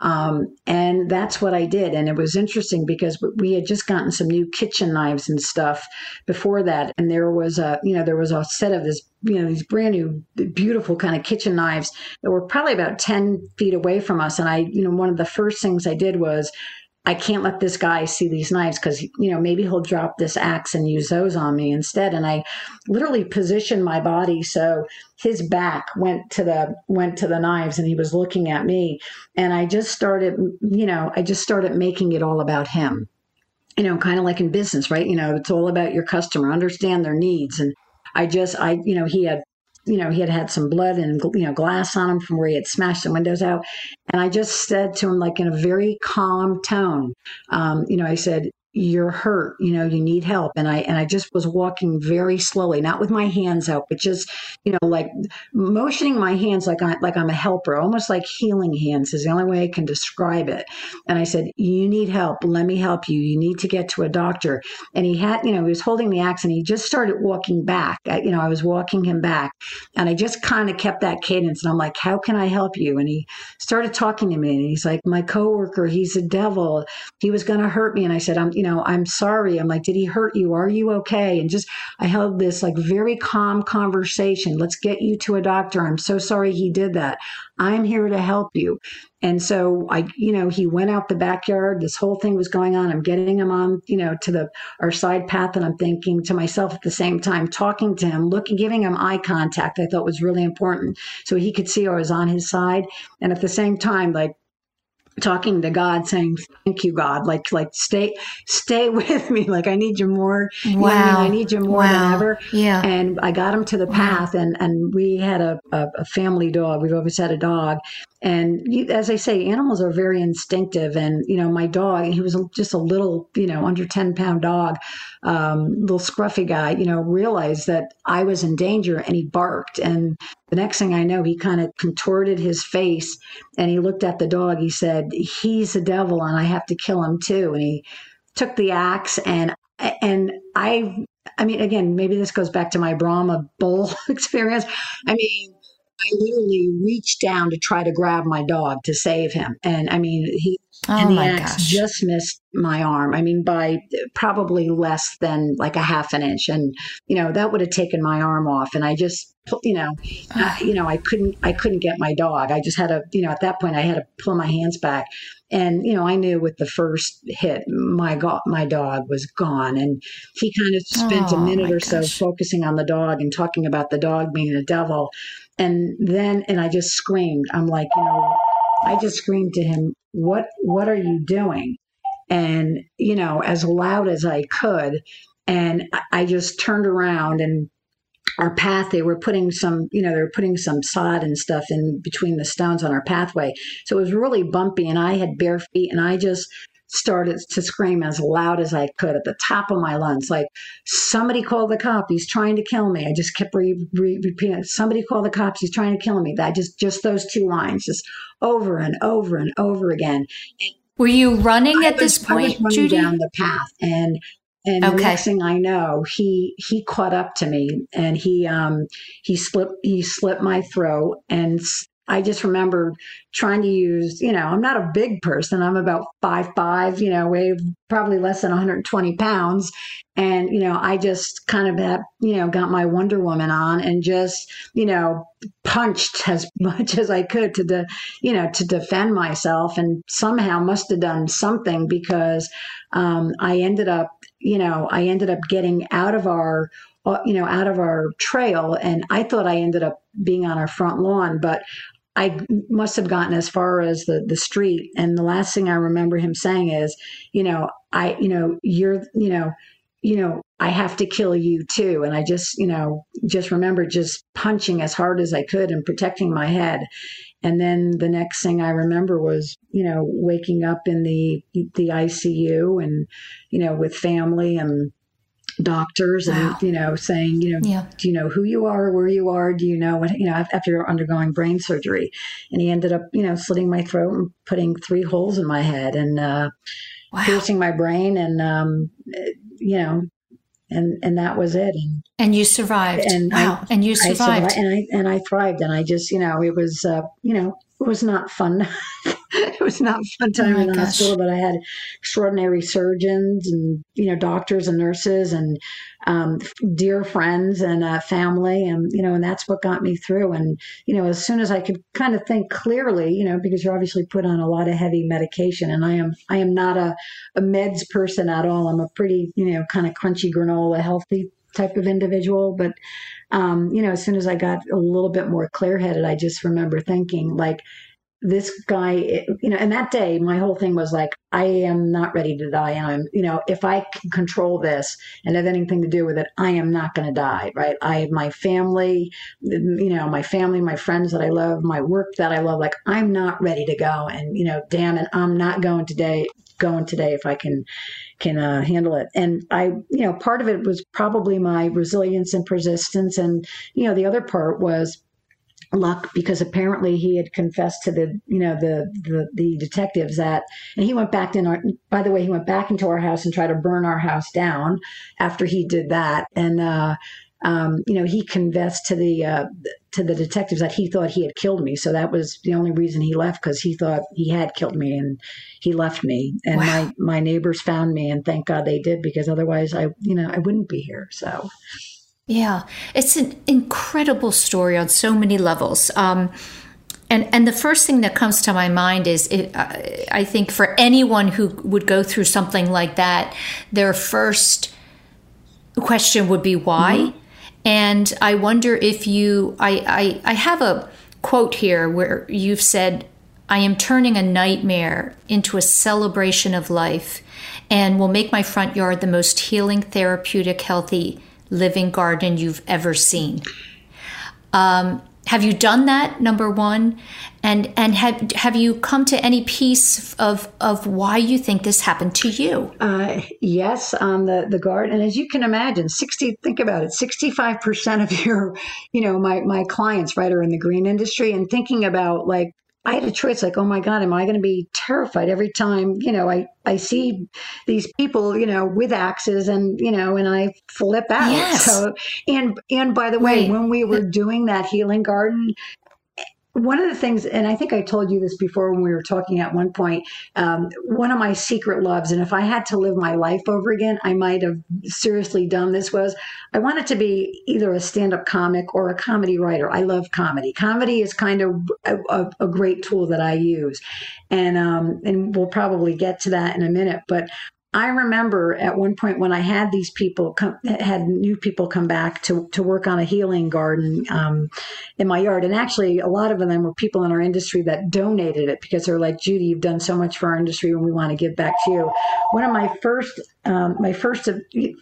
Um, and that's what I did. And it was interesting because we had just gotten some new kitchen knives and stuff before that. And there was a, you know, there was a set of this, you know, these brand new, beautiful kind of kitchen knives that were probably about 10 feet away from us. And I, you know, one of the first things I did was I can't let this guy see these knives because, you know, maybe he'll drop this axe and use those on me instead. And I literally positioned my body so his back went to the went to the knives and he was looking at me. And I just started, you know, I just started making it all about him. You know, kind of like in business, right? You know, it's all about your customer, understand their needs. And I just, I, you know, he had you know, he had had some blood and, you know, glass on him from where he had smashed the windows out. And I just said to him, like in a very calm tone, um, you know, I said, you're hurt you know you need help. And i and i just was walking very slowly not with my hands out but just you know like motioning my hands like i like i'm a helper almost like healing hands is the only way i can describe it. And i said you need help. Let me help you. You need to get to a doctor. And he had you know he was holding the axe and he just started walking back. I, you know i was walking him back. And i just kind of kept that cadence and i'm like how can i help you? And he started talking to me and he's like my coworker he's a devil. He was going to hurt me. And i said i'm you you know, I'm sorry. I'm like, did he hurt you? Are you okay? And just, I held this like very calm conversation. Let's get you to a doctor. I'm so sorry he did that. I'm here to help you. And so I, you know, he went out the backyard. This whole thing was going on. I'm getting him on, you know, to the our side path, and I'm thinking to myself at the same time, talking to him, looking, giving him eye contact. I thought was really important, so he could see I was on his side, and at the same time, like talking to God saying thank you God. Like like stay stay with me. Like I need you more. Wow I, I, need you more wow. than ever. Yeah. And I got him to the path wow. and and we had a, a, a, family dog. We've always had a dog And you, as I say, animals are very instinctive. And, you know, my dog, he was just a little, you know, under 10 pound dog, um, little scruffy guy, you know, realized that I was in danger and he barked. And the next thing I know, he kind of contorted his face and he looked at the dog. He said, He's a devil and I have to kill him too. And he took the axe and and I I mean again maybe this goes back to my Brahma bull experience. I mean I literally reached down to try to grab my dog to save him. And I mean, he oh and the axe gosh. just missed my arm. I mean, by probably less than like a half an inch. And you know, that would have taken my arm off. And I just, you know, uh, you know, I couldn't, I couldn't get my dog. I just had to, you know, at that point, I had to pull my hands back. And you know, I knew with the first hit, my go- my dog was gone. And he kind of spent oh, a minute or gosh. so focusing on the dog and talking about the dog being a devil. And then, and I just screamed. I'm like, you know, I just screamed to him, "What? What are you doing?" And you know, as loud as I could. And I just turned around and our path they were putting some you know they were putting some sod and stuff in between the stones on our pathway so it was really bumpy and i had bare feet and i just started to scream as loud as I could at the top of my lungs, like, somebody call the cop. He's trying to kill me. I just kept re- re- repeating, somebody call the cops. He's trying to kill me. That just, just those two lines, just over and over and over again. And Were you running at was, this point, Judy? Down the path, and and okay. the next thing I know, he he caught up to me, and he um he slipped he slipped my throat and I just remember trying to use, you know, I'm not a big person. I'm about five five, you know, weigh probably less than 120 pounds. And, you know, I just kind of had, you know, got my Wonder Woman on and just, you know, punched as much as I could to, de- you know, to defend myself and somehow must have done something because um, I ended up, you know, I ended up getting out of our uh, you know, out of our trail. And I thought I ended up being on our front lawn, but I must have gotten as far as the the street, and the last thing I remember him saying is, you know, I, you know, you're, you know, you know, I have to kill you too. And I just, you know, just remember just punching as hard as I could and protecting my head. And then the next thing I remember was, you know, waking up in the the ICU and, you know, with family and doctors and wow. you know saying you know yeah. do you know who you are where you are do you know what you know after undergoing brain surgery and he ended up you know slitting my throat and putting three holes in my head and uh, wow. piercing my brain and um, you know and and that was it and and you survived and wow I, and you survived. survived. and I and I thrived and I just you know it was uh, you know it was not fun it was not fun time oh in the gosh. hospital, but I had extraordinary surgeons and you know doctors and nurses and um, dear friends and uh, family, and you know, and that's what got me through. And you know, as soon as I could kind of think clearly, you know, because you're obviously put on a lot of heavy medication, and I am I am not a, a meds person at all. I'm a pretty you know kind of crunchy granola healthy type of individual, but um, you know, as soon as I got a little bit more clear headed, I just remember thinking like this guy, you know, and that day, my whole thing was like, I am not ready to die. And I'm, you know, if I can control this and have anything to do with it, I am not going to die, right? I have my family, you know, my family, my friends that I love, my work that I love. Like, I'm not ready to go. And, you know, damn it, I'm not going today, going today if I can, can uh, handle it. And I, you know, part of it was probably my resilience and persistence. And, you know, the other part was, luck because apparently he had confessed to the you know the the, the detectives that and he went back in our by the way he went back into our house and tried to burn our house down after he did that and uh um, you know, he confessed to the uh, to the detectives that he thought he had killed me. So that was the only reason he left because he thought he had killed me, and he left me. And wow. my my neighbors found me, and thank God they did because otherwise I you know I wouldn't be here. So yeah, it's an incredible story on so many levels. Um, and and the first thing that comes to my mind is, it, uh, I think for anyone who would go through something like that, their first question would be why. Mm-hmm. And I wonder if you, I, I, I have a quote here where you've said, I am turning a nightmare into a celebration of life and will make my front yard the most healing, therapeutic, healthy living garden you've ever seen. Um, have you done that number one? And and have have you come to any peace of of why you think this happened to you? Uh, yes on the the guard and as you can imagine 60 think about it 65% of your you know my my clients right are in the green industry and thinking about like I had a choice like, oh my God, am I going to be terrified every time, you know, I, I see these people, you know, with axes and, you know, and I flip out. Yes. So, and, and by the way, Right. when we were doing that healing garden, one of the things, and I think I told you this before when we were talking at one point, um, one of my secret loves, and if I had to live my life over again, I might have seriously done this, was I wanted to be either a stand up comic or a comedy writer. I love comedy. Comedy is kind of a, a, a great tool that I use. And, um, and we'll probably get to that in a minute. But I remember at one point when I had these people come, had new people come back to, to work on a healing garden um, in my yard. And actually, a lot of them were people in our industry that donated it because they're like, Judy, you've done so much for our industry and we want to give back to you. One of my first, um, my first,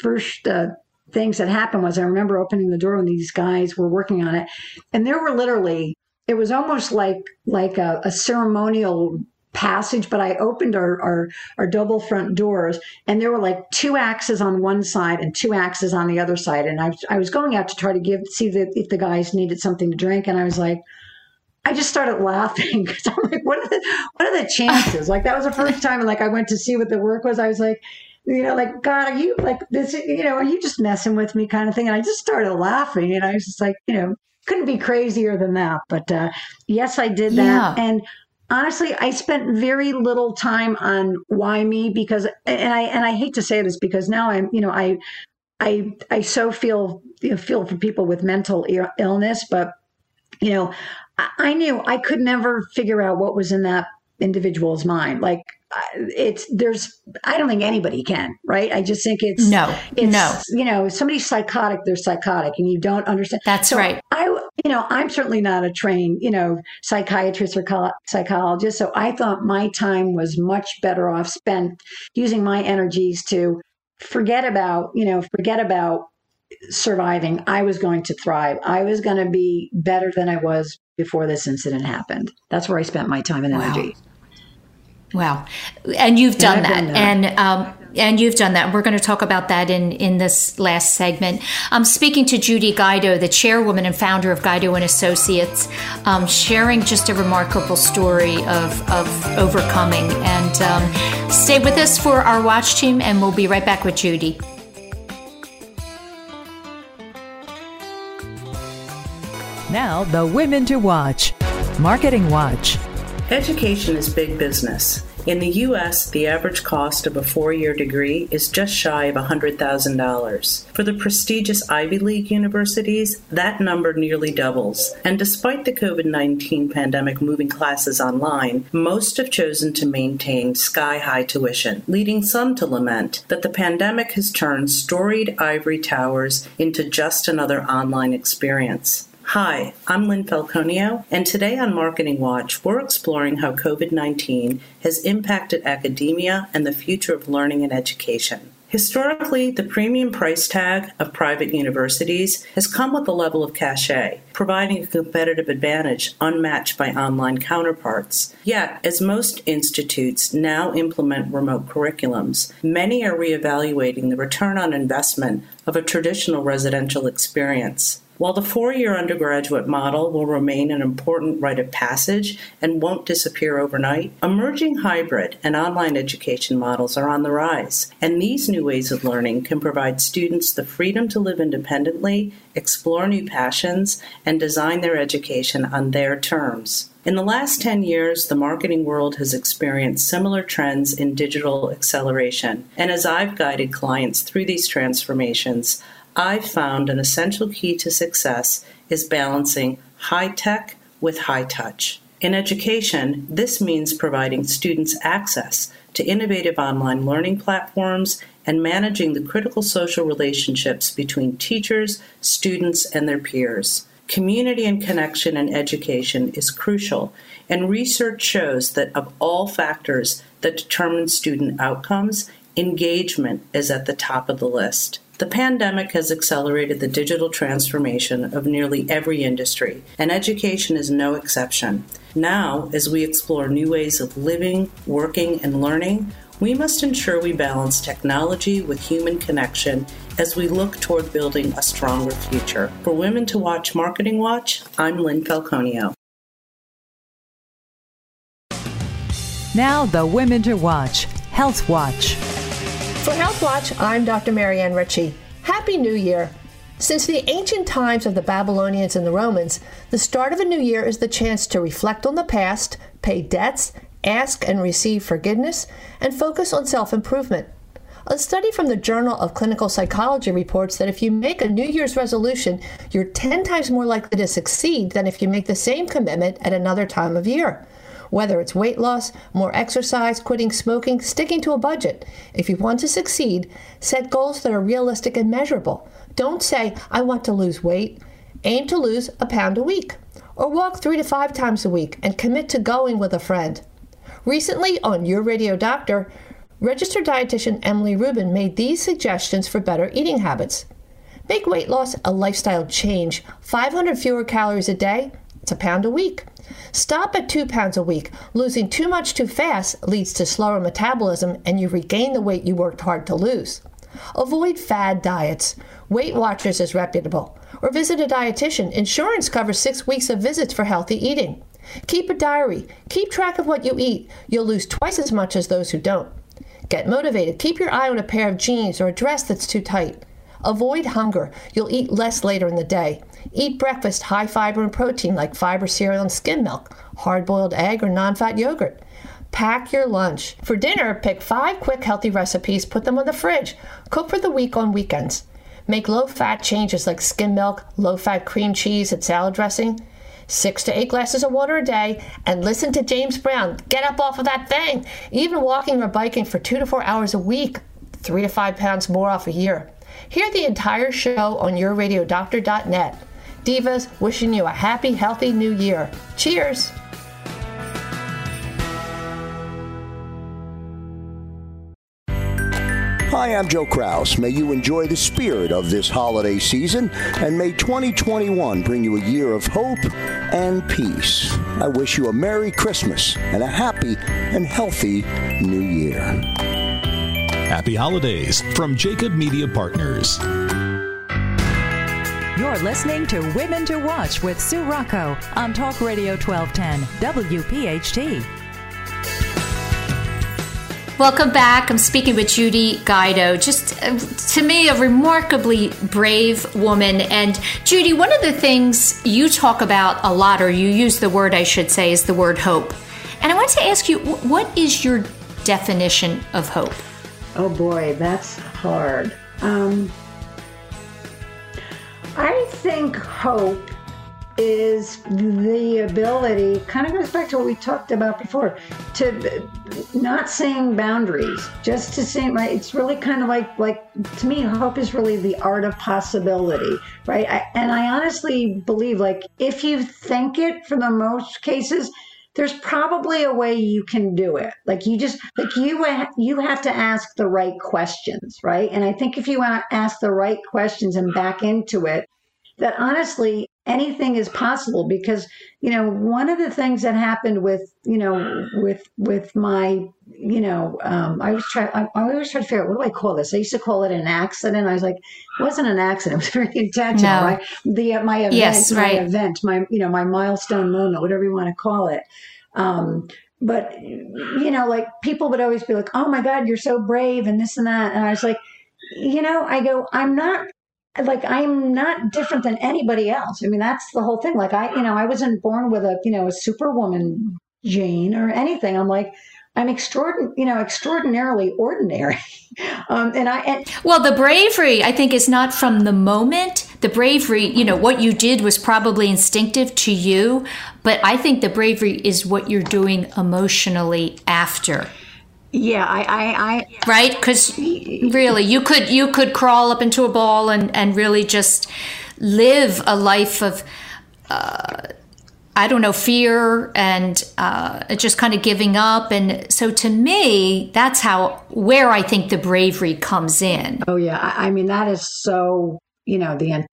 first, uh, things that happened was I remember opening the door when these guys were working on it, and there were literally it was almost like like a, a ceremonial passage but i opened our, our our double front doors and there were like two axes on one side and two axes on the other side and i, was- I was going out to try to give see the, if the guys needed something to drink and i was like I just started laughing because I'm like, what are the what are the chances? Like that was the first time, And like I went to see what the work was. I was like, you know, like God, are you like this? You know, are you just messing with me, kind of thing? And I just started laughing, and I was just like, you know, couldn't be crazier than that. But uh, yes, I did that, Yeah. and honestly, I spent very little time on why me because, and I and I hate to say this because now I'm, you know, I I I so feel you know, feel for people with mental illness, but you know, I, I knew I could never figure out what was in that individual's mind. Like it's there's I don't think anybody can, right? I just think it's No, it's, no. You know, if somebody's psychotic, they're psychotic, and you don't understand. That's So right. I, you know, I'm certainly not a trained, you know, psychiatrist or co- psychologist. So I thought my time was much better off spent using my energies to forget about, you know, forget about surviving. I was going to thrive. I was going to be better than I was before this incident happened. That's where I spent my time and energy. Wow, and you've done I've that, done that. and um, and you've done that. We're going to talk about that in in this last segment. I'm speaking to Judy Guido, the chairwoman and founder of Guido and Associates, um, sharing just a remarkable story of of overcoming. And um, stay with us for our watch team, and we'll be right back with Judy. Now, the women to watch. Marketing Watch. Education is big business. In the U.S., the average cost of a four year degree is just shy of $100,000. For the prestigious Ivy League universities, that number nearly doubles. And despite the COVID 19 pandemic moving classes online, most have chosen to maintain sky high tuition, leading some to lament that the pandemic has turned storied ivory towers into just another online experience. Hi, I'm Lynn Falconio, and today on Marketing Watch, we're exploring how COVID 19 has impacted academia and the future of learning and education. Historically, the premium price tag of private universities has come with a level of cachet, providing a competitive advantage unmatched by online counterparts. Yet, as most institutes now implement remote curriculums, many are reevaluating the return on investment of a traditional residential experience. While the four year undergraduate model will remain an important rite of passage and won't disappear overnight, emerging hybrid and online education models are on the rise, and these new ways of learning can provide students the freedom to live independently, explore new passions, and design their education on their terms. In the last 10 years, the marketing world has experienced similar trends in digital acceleration, and as I've guided clients through these transformations, I've found an essential key to success is balancing high tech with high touch. In education, this means providing students access to innovative online learning platforms and managing the critical social relationships between teachers, students, and their peers. Community and connection in education is crucial, and research shows that of all factors that determine student outcomes, engagement is at the top of the list. The pandemic has accelerated the digital transformation of nearly every industry, and education is no exception. Now, as we explore new ways of living, working, and learning, we must ensure we balance technology with human connection as we look toward building a stronger future. For Women to Watch Marketing Watch, I'm Lynn Falconio. Now, the Women to Watch Health Watch. Watch, I'm Dr. Marianne Ritchie. Happy New Year! Since the ancient times of the Babylonians and the Romans, the start of a new year is the chance to reflect on the past, pay debts, ask and receive forgiveness, and focus on self improvement. A study from the Journal of Clinical Psychology reports that if you make a New Year's resolution, you're 10 times more likely to succeed than if you make the same commitment at another time of year. Whether it's weight loss, more exercise, quitting smoking, sticking to a budget. If you want to succeed, set goals that are realistic and measurable. Don't say, I want to lose weight. Aim to lose a pound a week. Or walk three to five times a week and commit to going with a friend. Recently, on Your Radio Doctor, registered dietitian Emily Rubin made these suggestions for better eating habits. Make weight loss a lifestyle change. 500 fewer calories a day, a pound a week. Stop at two pounds a week. Losing too much too fast leads to slower metabolism and you regain the weight you worked hard to lose. Avoid fad diets. Weight Watchers is reputable. Or visit a dietitian. Insurance covers six weeks of visits for healthy eating. Keep a diary. Keep track of what you eat. You'll lose twice as much as those who don't. Get motivated. Keep your eye on a pair of jeans or a dress that's too tight. Avoid hunger. You'll eat less later in the day. Eat breakfast high fiber and protein like fiber cereal and skim milk, hard boiled egg, or non fat yogurt. Pack your lunch. For dinner, pick five quick healthy recipes, put them on the fridge. Cook for the week on weekends. Make low fat changes like skim milk, low fat cream cheese, and salad dressing. Six to eight glasses of water a day, and listen to James Brown. Get up off of that thing. Even walking or biking for two to four hours a week, three to five pounds more off a year. Hear the entire show on yourradiodoctor.net. Divas wishing you a happy, healthy new year. Cheers! Hi, I'm Joe Kraus. May you enjoy the spirit of this holiday season, and may 2021 bring you a year of hope and peace. I wish you a Merry Christmas and a happy and healthy New Year. Happy holidays from Jacob Media Partners. You're listening to Women to Watch with Sue Rocco on Talk Radio 1210 WPHT. Welcome back. I'm speaking with Judy Guido. Just uh, to me, a remarkably brave woman. And Judy, one of the things you talk about a lot, or you use the word, I should say, is the word hope. And I want to ask you, what is your definition of hope? Oh boy, that's hard. Um, I think hope is the ability kind of goes back to what we talked about before to not saying boundaries just to say right it's really kind of like like to me hope is really the art of possibility right? I, and i honestly believe like if you think it for the most cases there's probably a way you can do it. Like you just like you you have to ask the right questions right? And i think if you ask the right questions and back into it that honestly anything is possible because you know one of the things that happened with you know with with my you know um, i was trying I, I always try to figure out what do i call this? I used to call it an accident. I was like it wasn't an accident. It was very intentional no. right? The uh, my event yes, right. my event my you know my milestone moment whatever you want to call it. Um, but you know like people would always be like oh my god you're so brave and this and that. And i was like you know i go i'm not like I'm not different than anybody else. I mean, that's the whole thing. Like I, you know, I wasn't born with a, you know, a superwoman gene or anything. I'm like, I'm extraordinary, you know, extraordinarily ordinary. um, and I, and- well, the bravery, I think, is not from the moment. The bravery, you know, what you did was probably instinctive to you, but I think the bravery is what you're doing emotionally after. Yeah, I, I, I right because really, you could you could crawl up into a ball and and really just live a life of. Uh, I don't know, fear and uh, just kind of giving up. And so to me, that's how, where I think the bravery comes in. Oh, yeah. I, I mean, that is so, you know, the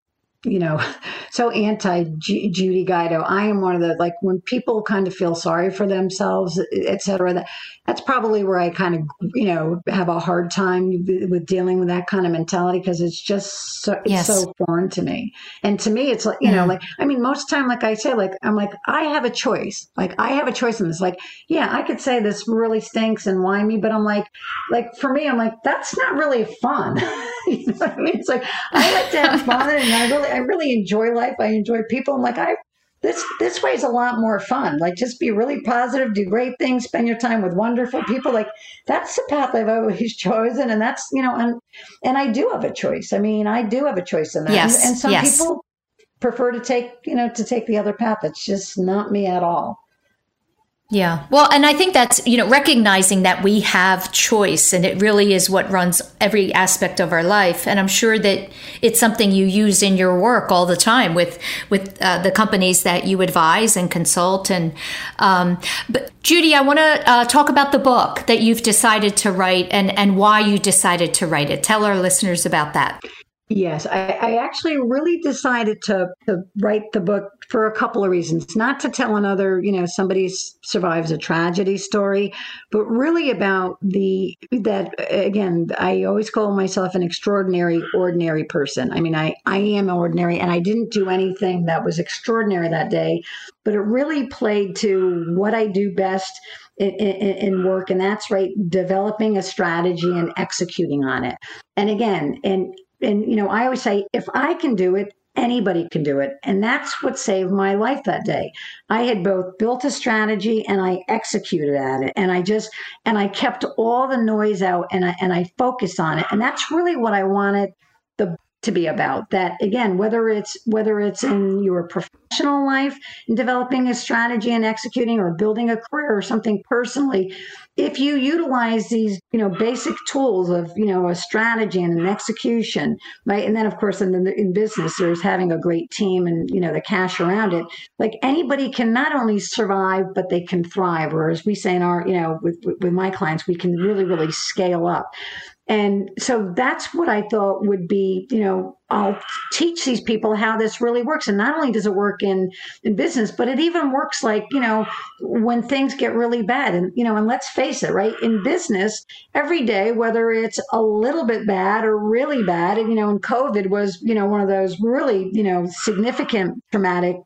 you know, so anti Judy Guido. I am one of the like when people kind of feel sorry for themselves, etc. That that's probably where I kind of you know have a hard time with dealing with that kind of mentality because it's just so it's yes. so foreign to me. And to me, it's like you mm. know, like I mean, most time, like I say, like I'm like I have a choice. Like I have a choice in this. Like yeah, I could say this really stinks and whine me, but I'm like, like for me, I'm like that's not really fun. you know what I mean? It's like I like to have fun, and I really, I really enjoy life. I enjoy people. I'm like I this this way is a lot more fun. Like just be really positive, do great things, spend your time with wonderful people. Like that's the path I've always chosen, and that's you know, and and I do have a choice. I mean, I do have a choice in that. Yes, and, and some yes. people prefer to take you know to take the other path. It's just not me at all. Yeah. Well, and I think that's, you know, recognizing that we have choice and it really is what runs every aspect of our life. And I'm sure that it's something you use in your work all the time with, with uh, the companies that you advise and consult. And, um, but Judy, I want to uh, talk about the book that you've decided to write and, and why you decided to write it. Tell our listeners about that. Yes, I, I, actually really decided to, to write the book for a couple of reasons. Not to tell another, you know, somebody survives a tragedy story, but really about the that again. I always call myself an extraordinary, ordinary person. I mean, I I am ordinary, and I didn't do anything that was extraordinary that day, but it really played to what I do best. In, in, in, work and that's right developing a strategy and executing on it and again and and you know i always say if i can do it anybody can do it. And that's what saved my life that day. I had both built a strategy and i executed at it. And i just and i kept all the noise out and i and i focused on it. And that's really what i wanted the to be about that again whether it's whether it's in your professional life in developing a strategy and executing or building a career or something personally if you utilize these you know basic tools of you know a strategy and an execution right? And then of course in the in business there's having a great team and you know the cash around it. Like anybody can not only survive but they can thrive. Or as we say in our you know with with my clients we can really really scale up and so that's what I thought would be, you know, I'll teach these people how this really works. And not only does it work in, in business, but it even works like, you know, when things get really bad. And, you know, and let's face it, right? In business, every day, whether it's a little bit bad or really bad, and, you know, and COVID was, you know, one of those really, you know, significant traumatic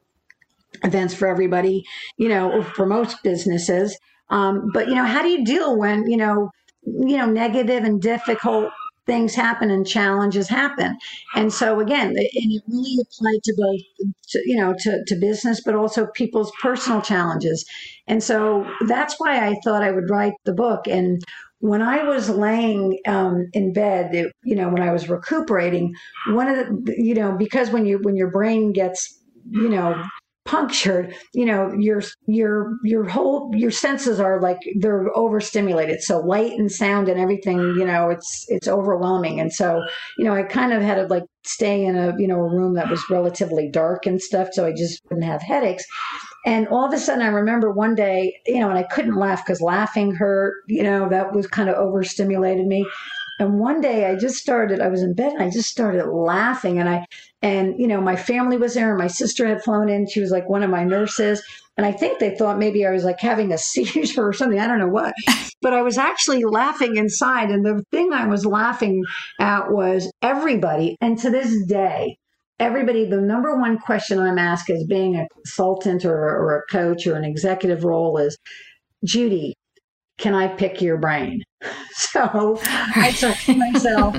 events for everybody, you know, for most businesses. Um, but, you know, how do you deal when, you know, you know, negative and difficult things happen and challenges happen. And so again, and it really applied to both, to, you know, to, to business, but also people's personal challenges. And so that's why I thought I would write the book. And when I was laying um, in bed, it, you know, when I was recuperating, one of the, you know, because when you when your brain gets, you know, punctured you know your your your whole your senses are like they're overstimulated. So light and sound and everything you know it's it's overwhelming. And so you know i kind of had to like stay in a you know a room that was relatively dark and stuff so i just wouldn't have headaches. And all of a sudden i remember one day you know and i couldn't laugh because laughing hurt you know that was kind of overstimulated me and one day I just started, I was in bed and I just started laughing. And I, and, you know, my family was there and my sister had flown in. She was like one of my nurses. And I think they thought maybe I was like having a seizure or something. I don't know what. But I was actually laughing inside. And the thing I was laughing at was everybody. And to this day, everybody, the number one question I'm asked as being a consultant or, or a coach or an executive role is, Judy, can I pick your brain? So I thought to myself,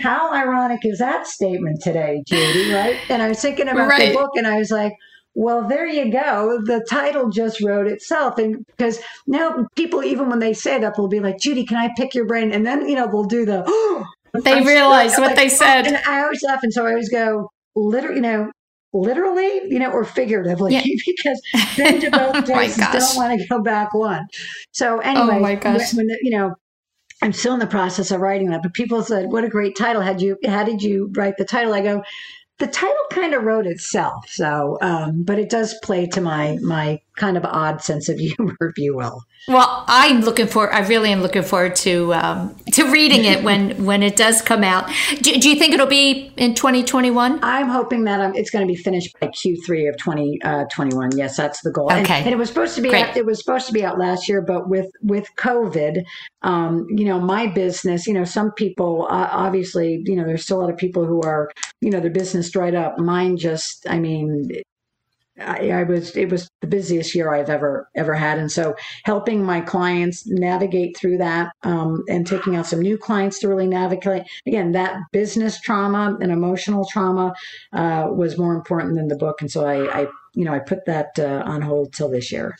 how ironic is that statement today, Judy? Right? And I was thinking about right. the book and I was like, well, there you go. The title just wrote itself. And because now people, even when they say that, they'll be like, Judy, can I pick your brain? And then, you know, they'll do the, oh, they realize what like, they oh, said. And I always laugh. And so I always go, literally, you know, literally, you know, or figuratively, yeah. because then to both oh places oh don't want to go back one. So oh anyway, oh my gosh. When, when you know, I'm still in the process of writing that, but people said, "What a great title! Had you? How did you write the title?" I go, the title kind of wrote itself. So, um, but it does play to my my kind of odd sense of humor, if you will. Well, I'm looking for. I really am looking forward to um, to reading it when when it does come out. Do, do you think it'll be in 2021? I'm hoping that um, it's going to be finished by Q3 of 2021. Uh, yes, that's the goal. Okay, and, and it was supposed to be. Out, it was supposed to be out last year, but with with COVID, um, you know, my business. You know, some people uh, obviously, you know, there's still a lot of people who are, you know, their business dried up. Mine just, I mean, I, I, was it was the busiest year I've ever ever had, and so helping my clients navigate through that um, and taking out some new clients to really navigate again that business trauma and emotional trauma uh, was more important than the book, and so I, I you know I put that uh, on hold till this year.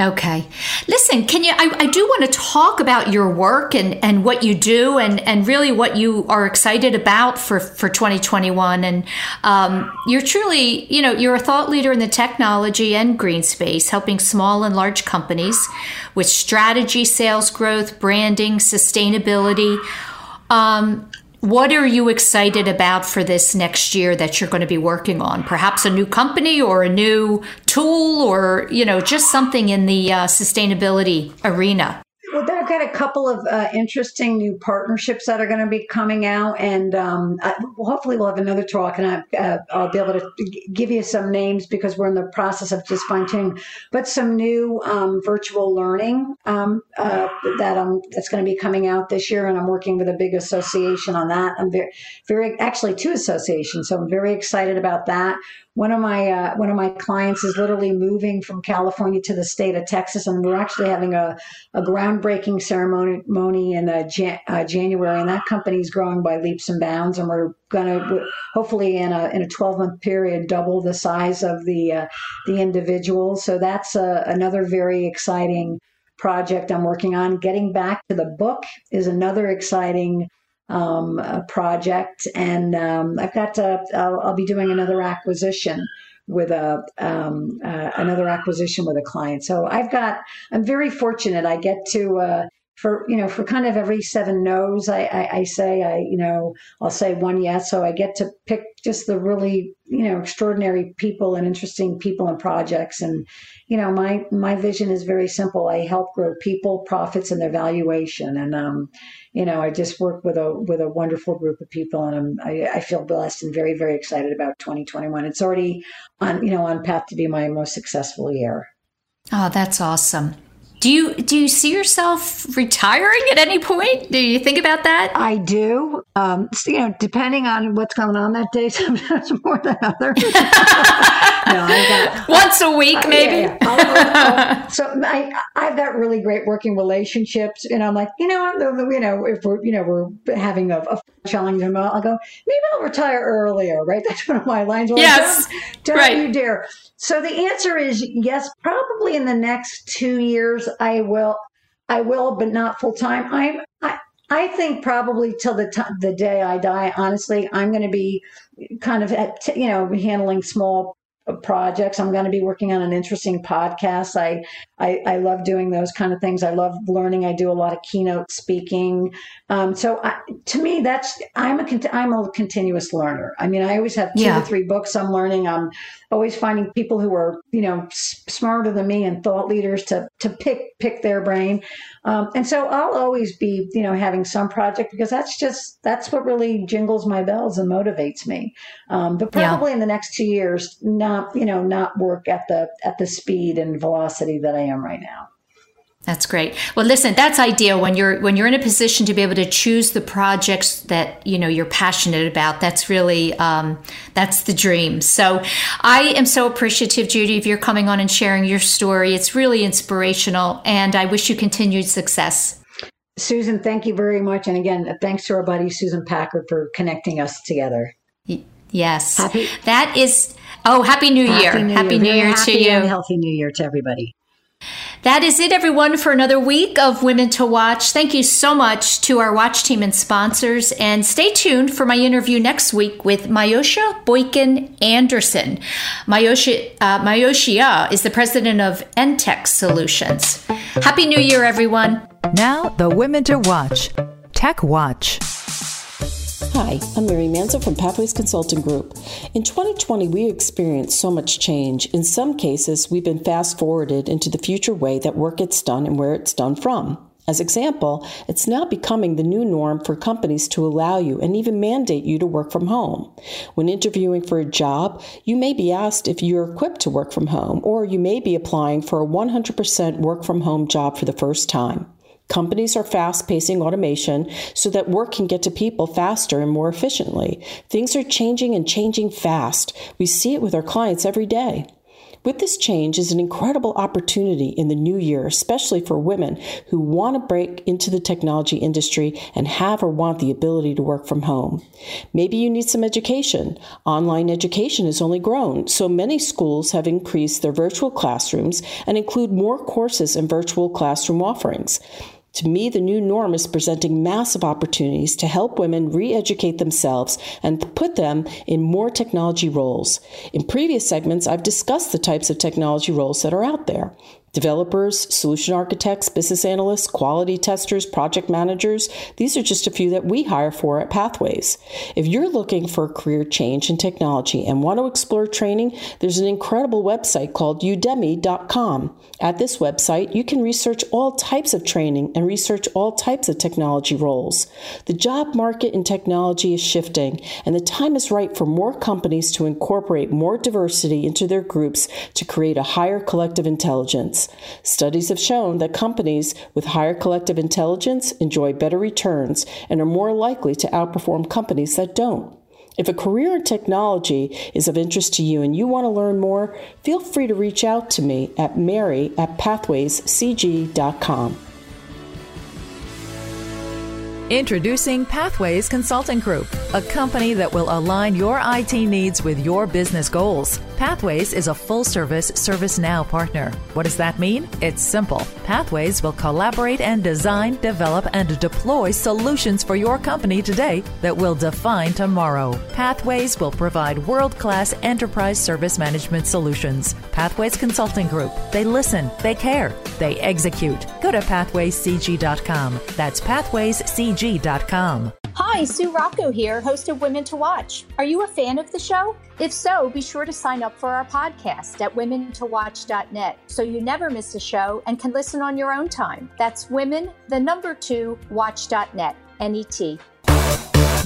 Okay. Listen, can you I, I, do want to talk about your work and, and what you do and, and really what you are excited about for, for 2021. And um, you're truly, you know, you're a thought leader in the technology and green space, helping small and large companies with strategy, sales growth, branding, sustainability. Um, what are you excited about for this next year that you're going to be working on? Perhaps a new company or a new tool or, you know, just something in the uh, sustainability arena? I've got a couple of uh, interesting new partnerships that are going to be coming out, and um, I, hopefully we'll have another talk, and I, uh, I'll be able to give you some names because we're in the process of just fine tuning. But some new um, virtual learning um, uh, that I'm that's going to be coming out this year, and I'm working with a big association on that. I'm very, very actually two associations, so I'm very excited about that one of my uh, one of my clients is literally moving from California to the state of Texas, and we're actually having a, a groundbreaking ceremony in uh, Jan- uh, January, and that company is growing by leaps and bounds, and we're going to hopefully in a in a 12 month period double the size of the uh, the individual. So that's uh, another very exciting project I'm working on. Getting back to the book is another exciting um, project, and um, I've got to. I'll, I'll, be doing another acquisition with a um, uh, another acquisition with a client. So I've got. I'm very fortunate. I get to. Uh, for you know for kind of every seven no's I, I, I, say I you know I'll say one yes so I get to pick just the really you know extraordinary people and interesting people and projects and you know my my vision is very simple I help grow people profits and their valuation and um you know, I just work with a with a wonderful group of people, and I'm I, I, feel blessed and very very excited about 2021. It's already on you know on path to be my most successful year. Oh, that's awesome. Do you do you see yourself retiring at any point? Do you think about that? I do. Um, so, you know, depending on what's going on that day, sometimes more than others. no, got, once a week, uh, maybe. Yeah, yeah. I'll, I'll, so I I've got really great working relationships, and I'm like, you know, you know, if we're you know we're having a, a challenge, I'll go maybe I'll retire earlier, right? That's one of my lines. Yes, don't, don't right. you dare. So the answer is yes. Probably in the next two years, I will. I will, but not full time. I'm. I, I think probably till the t- the day I die. Honestly, I'm going to be kind of at you know handling small projects. I'm going to be working on an interesting podcast. I, I, I love doing those kind of things. I love learning. I do a lot of keynote speaking. Um, so I, to me, that's I'm a I'm a continuous learner. I mean, I always have two yeah. or three books I'm learning. I'm always finding people who are you know s- smarter than me and thought leaders to to pick pick their brain. Um, and so I'll always be you know having some project because that's just that's what really jingles my bells and motivates me. Um, but probably yeah. in the next two years, not you know not work at the at the speed and velocity that I am right now. That's great. Well, listen, that's ideal when you're when you're in a position to be able to choose the projects that you know you're passionate about. That's really um, that's the dream. So, I am so appreciative, Judy, of your coming on and sharing your story. It's really inspirational, and I wish you continued success. Susan, thank you very much, and again, thanks to our buddy Susan Packard for connecting us together. Yes, happy, that is. Oh, happy New Year! Happy New happy Year, New Year to you. And healthy New Year to everybody. That is it, everyone, for another week of Women to Watch. Thank you so much to our watch team and sponsors. And stay tuned for my interview next week with Mayosha Boykin Anderson. Mayosha, uh, Mayosha is the president of Entech Solutions. Happy New Year, everyone. Now, the Women to Watch Tech Watch. Hi, I'm Mary Manzo from Pathways Consulting Group. In 2020, we experienced so much change. In some cases, we've been fast forwarded into the future way that work gets done and where it's done from. As example, it's now becoming the new norm for companies to allow you and even mandate you to work from home. When interviewing for a job, you may be asked if you're equipped to work from home, or you may be applying for a 100% work from home job for the first time. Companies are fast pacing automation so that work can get to people faster and more efficiently. Things are changing and changing fast. We see it with our clients every day. With this change is an incredible opportunity in the new year, especially for women who want to break into the technology industry and have or want the ability to work from home. Maybe you need some education. Online education has only grown, so many schools have increased their virtual classrooms and include more courses and virtual classroom offerings. To me, the new norm is presenting massive opportunities to help women re educate themselves and put them in more technology roles. In previous segments, I've discussed the types of technology roles that are out there. Developers, solution architects, business analysts, quality testers, project managers, these are just a few that we hire for at Pathways. If you're looking for a career change in technology and want to explore training, there's an incredible website called udemy.com. At this website, you can research all types of training and research all types of technology roles. The job market in technology is shifting, and the time is right for more companies to incorporate more diversity into their groups to create a higher collective intelligence. Studies have shown that companies with higher collective intelligence enjoy better returns and are more likely to outperform companies that don't. If a career in technology is of interest to you and you want to learn more, feel free to reach out to me at mary at pathwayscg.com. Introducing Pathways Consulting Group, a company that will align your IT needs with your business goals. Pathways is a full service ServiceNow partner. What does that mean? It's simple. Pathways will collaborate and design, develop, and deploy solutions for your company today that will define tomorrow. Pathways will provide world class enterprise service management solutions. Pathways Consulting Group. They listen, they care, they execute. Go to pathwayscg.com. That's pathwayscg.com. Hi, Sue Rocco here, host of Women to Watch. Are you a fan of the show? If so, be sure to sign up for our podcast at womentowatch.net so you never miss a show and can listen on your own time. That's women, the number two, watch.net, N-E-T.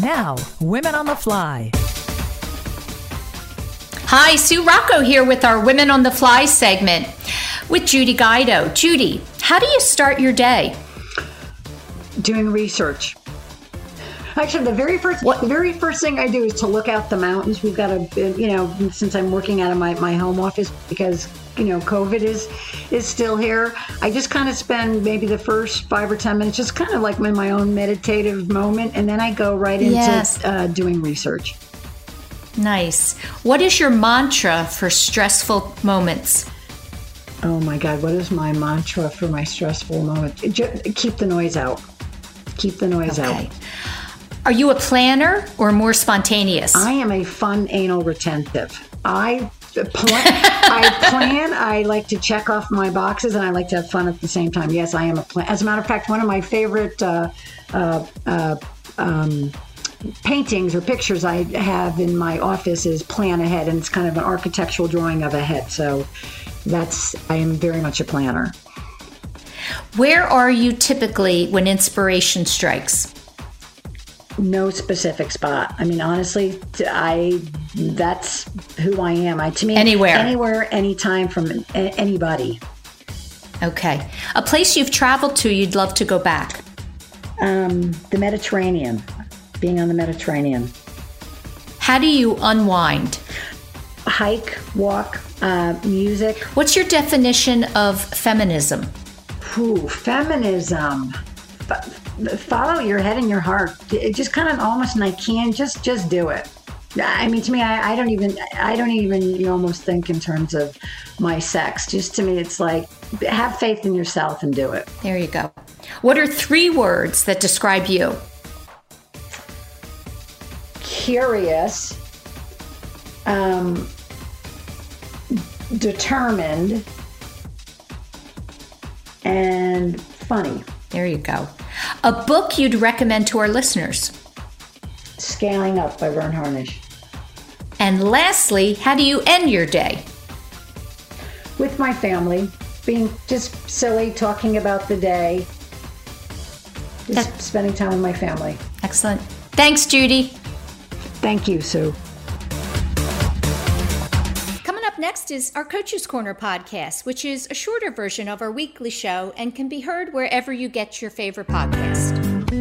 Now, Women on the Fly. Hi, Sue Rocco here with our Women on the Fly segment with Judy Guido. Judy, how do you start your day? doing research. Actually, the very first what? the very first thing I do is to look out the mountains. We've got a you know since I'm working out of my, my home office because you know COVID is is still here. I just kind of spend maybe the first five or ten minutes just kind of like in my own meditative moment, and then I go right into yes. uh, doing research. Nice. What is your mantra for stressful moments? Oh my God, what is my mantra for my stressful moment? Just keep the noise out. Keep the noise okay. out. Are you a planner or more spontaneous? I am a fun anal retentive. I plan, I plan. I like to check off my boxes, and I like to have fun at the same time. Yes, I am a plan. As a matter of fact, one of my favorite uh, uh, uh, um, paintings or pictures I have in my office is plan ahead, and it's kind of an architectural drawing of a head. So that's I am very much a planner. Where are you typically when inspiration strikes? No specific spot. I mean, honestly, I that's who I am. I to me anywhere, anywhere, anytime from anybody. Okay, a place you've traveled to you'd love to go back. Um, the Mediterranean. Being on the Mediterranean. How do you unwind? Hike, walk, uh, music. What's your definition of feminism? Ooh, feminism. Follow your head and your heart. It just kind of almost like can just just do it. I mean, to me, I, I, don't even, I don't even you almost think in terms of my sex. Just to me, it's like have faith in yourself and do it. There you go. What are three words that describe you? Curious, um, determined, and funny. There you go. A book you'd recommend to our listeners? Scaling Up by Verne Harnish. And lastly, how do you end your day? With my family, being just silly, talking about the day, just spending time with my family. Excellent. Thanks, Judy. Thank you, Sue. Next is our Coaches Corner podcast, which is a shorter version of our weekly show and can be heard wherever you get your favorite podcast.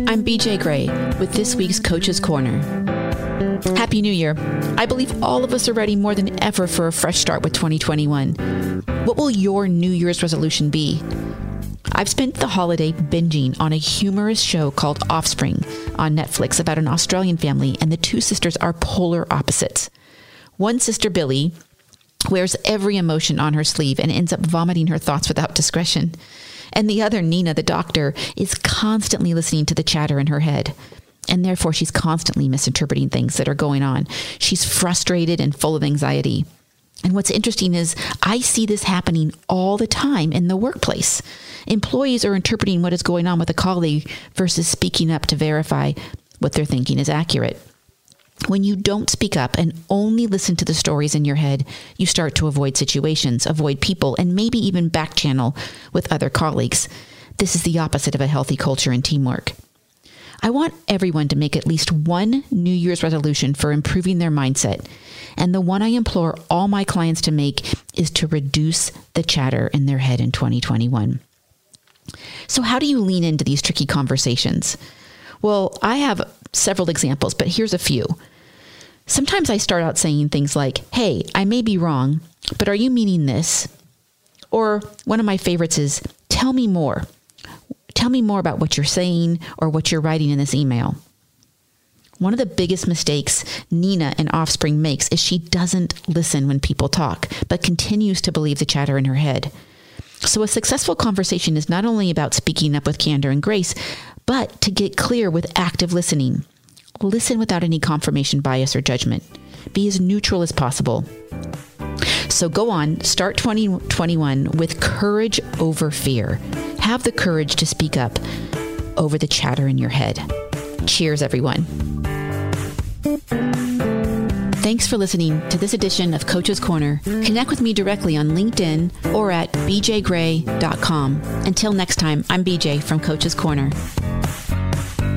I'm BJ Gray with this week's Coaches Corner. Happy New Year. I believe all of us are ready more than ever for a fresh start with 2021. What will your New Year's resolution be? I've spent the holiday binging on a humorous show called Offspring on Netflix about an Australian family, and the two sisters are polar opposites. One sister, Billie, wears every emotion on her sleeve and ends up vomiting her thoughts without discretion. And the other, Nina, the doctor, is constantly listening to the chatter in her head. And therefore, she's constantly misinterpreting things that are going on. She's frustrated and full of anxiety. And what's interesting is I see this happening all the time in the workplace. Employees are interpreting what is going on with a colleague versus speaking up to verify what they're thinking is accurate. When you don't speak up and only listen to the stories in your head, you start to avoid situations, avoid people, and maybe even back channel with other colleagues. This is the opposite of a healthy culture and teamwork. I want everyone to make at least one New Year's resolution for improving their mindset. And the one I implore all my clients to make is to reduce the chatter in their head in 2021. So, how do you lean into these tricky conversations? Well, I have several examples, but here's a few. Sometimes I start out saying things like, Hey, I may be wrong, but are you meaning this? Or one of my favorites is, Tell me more. Tell me more about what you're saying or what you're writing in this email. One of the biggest mistakes Nina and Offspring makes is she doesn't listen when people talk, but continues to believe the chatter in her head. So, a successful conversation is not only about speaking up with candor and grace, but to get clear with active listening. Listen without any confirmation bias or judgment. Be as neutral as possible. So go on, start 2021 with courage over fear. Have the courage to speak up over the chatter in your head. Cheers, everyone. Thanks for listening to this edition of Coach's Corner. Connect with me directly on LinkedIn or at bjgray.com. Until next time, I'm BJ from Coach's Corner.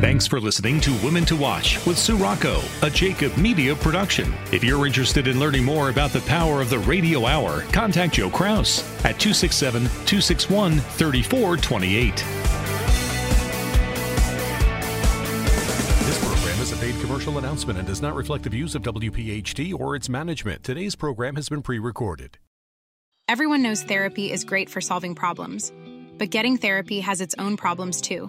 Thanks for listening to Women to Watch with Sue Rocco, a Jacob Media production. If you're interested in learning more about the power of the radio hour, contact Joe Kraus at 267 261 3428. paid commercial announcement and does not reflect the views of WPHT or its management. Today's program has been pre recorded. Everyone knows therapy is great for solving problems, but getting therapy has its own problems too,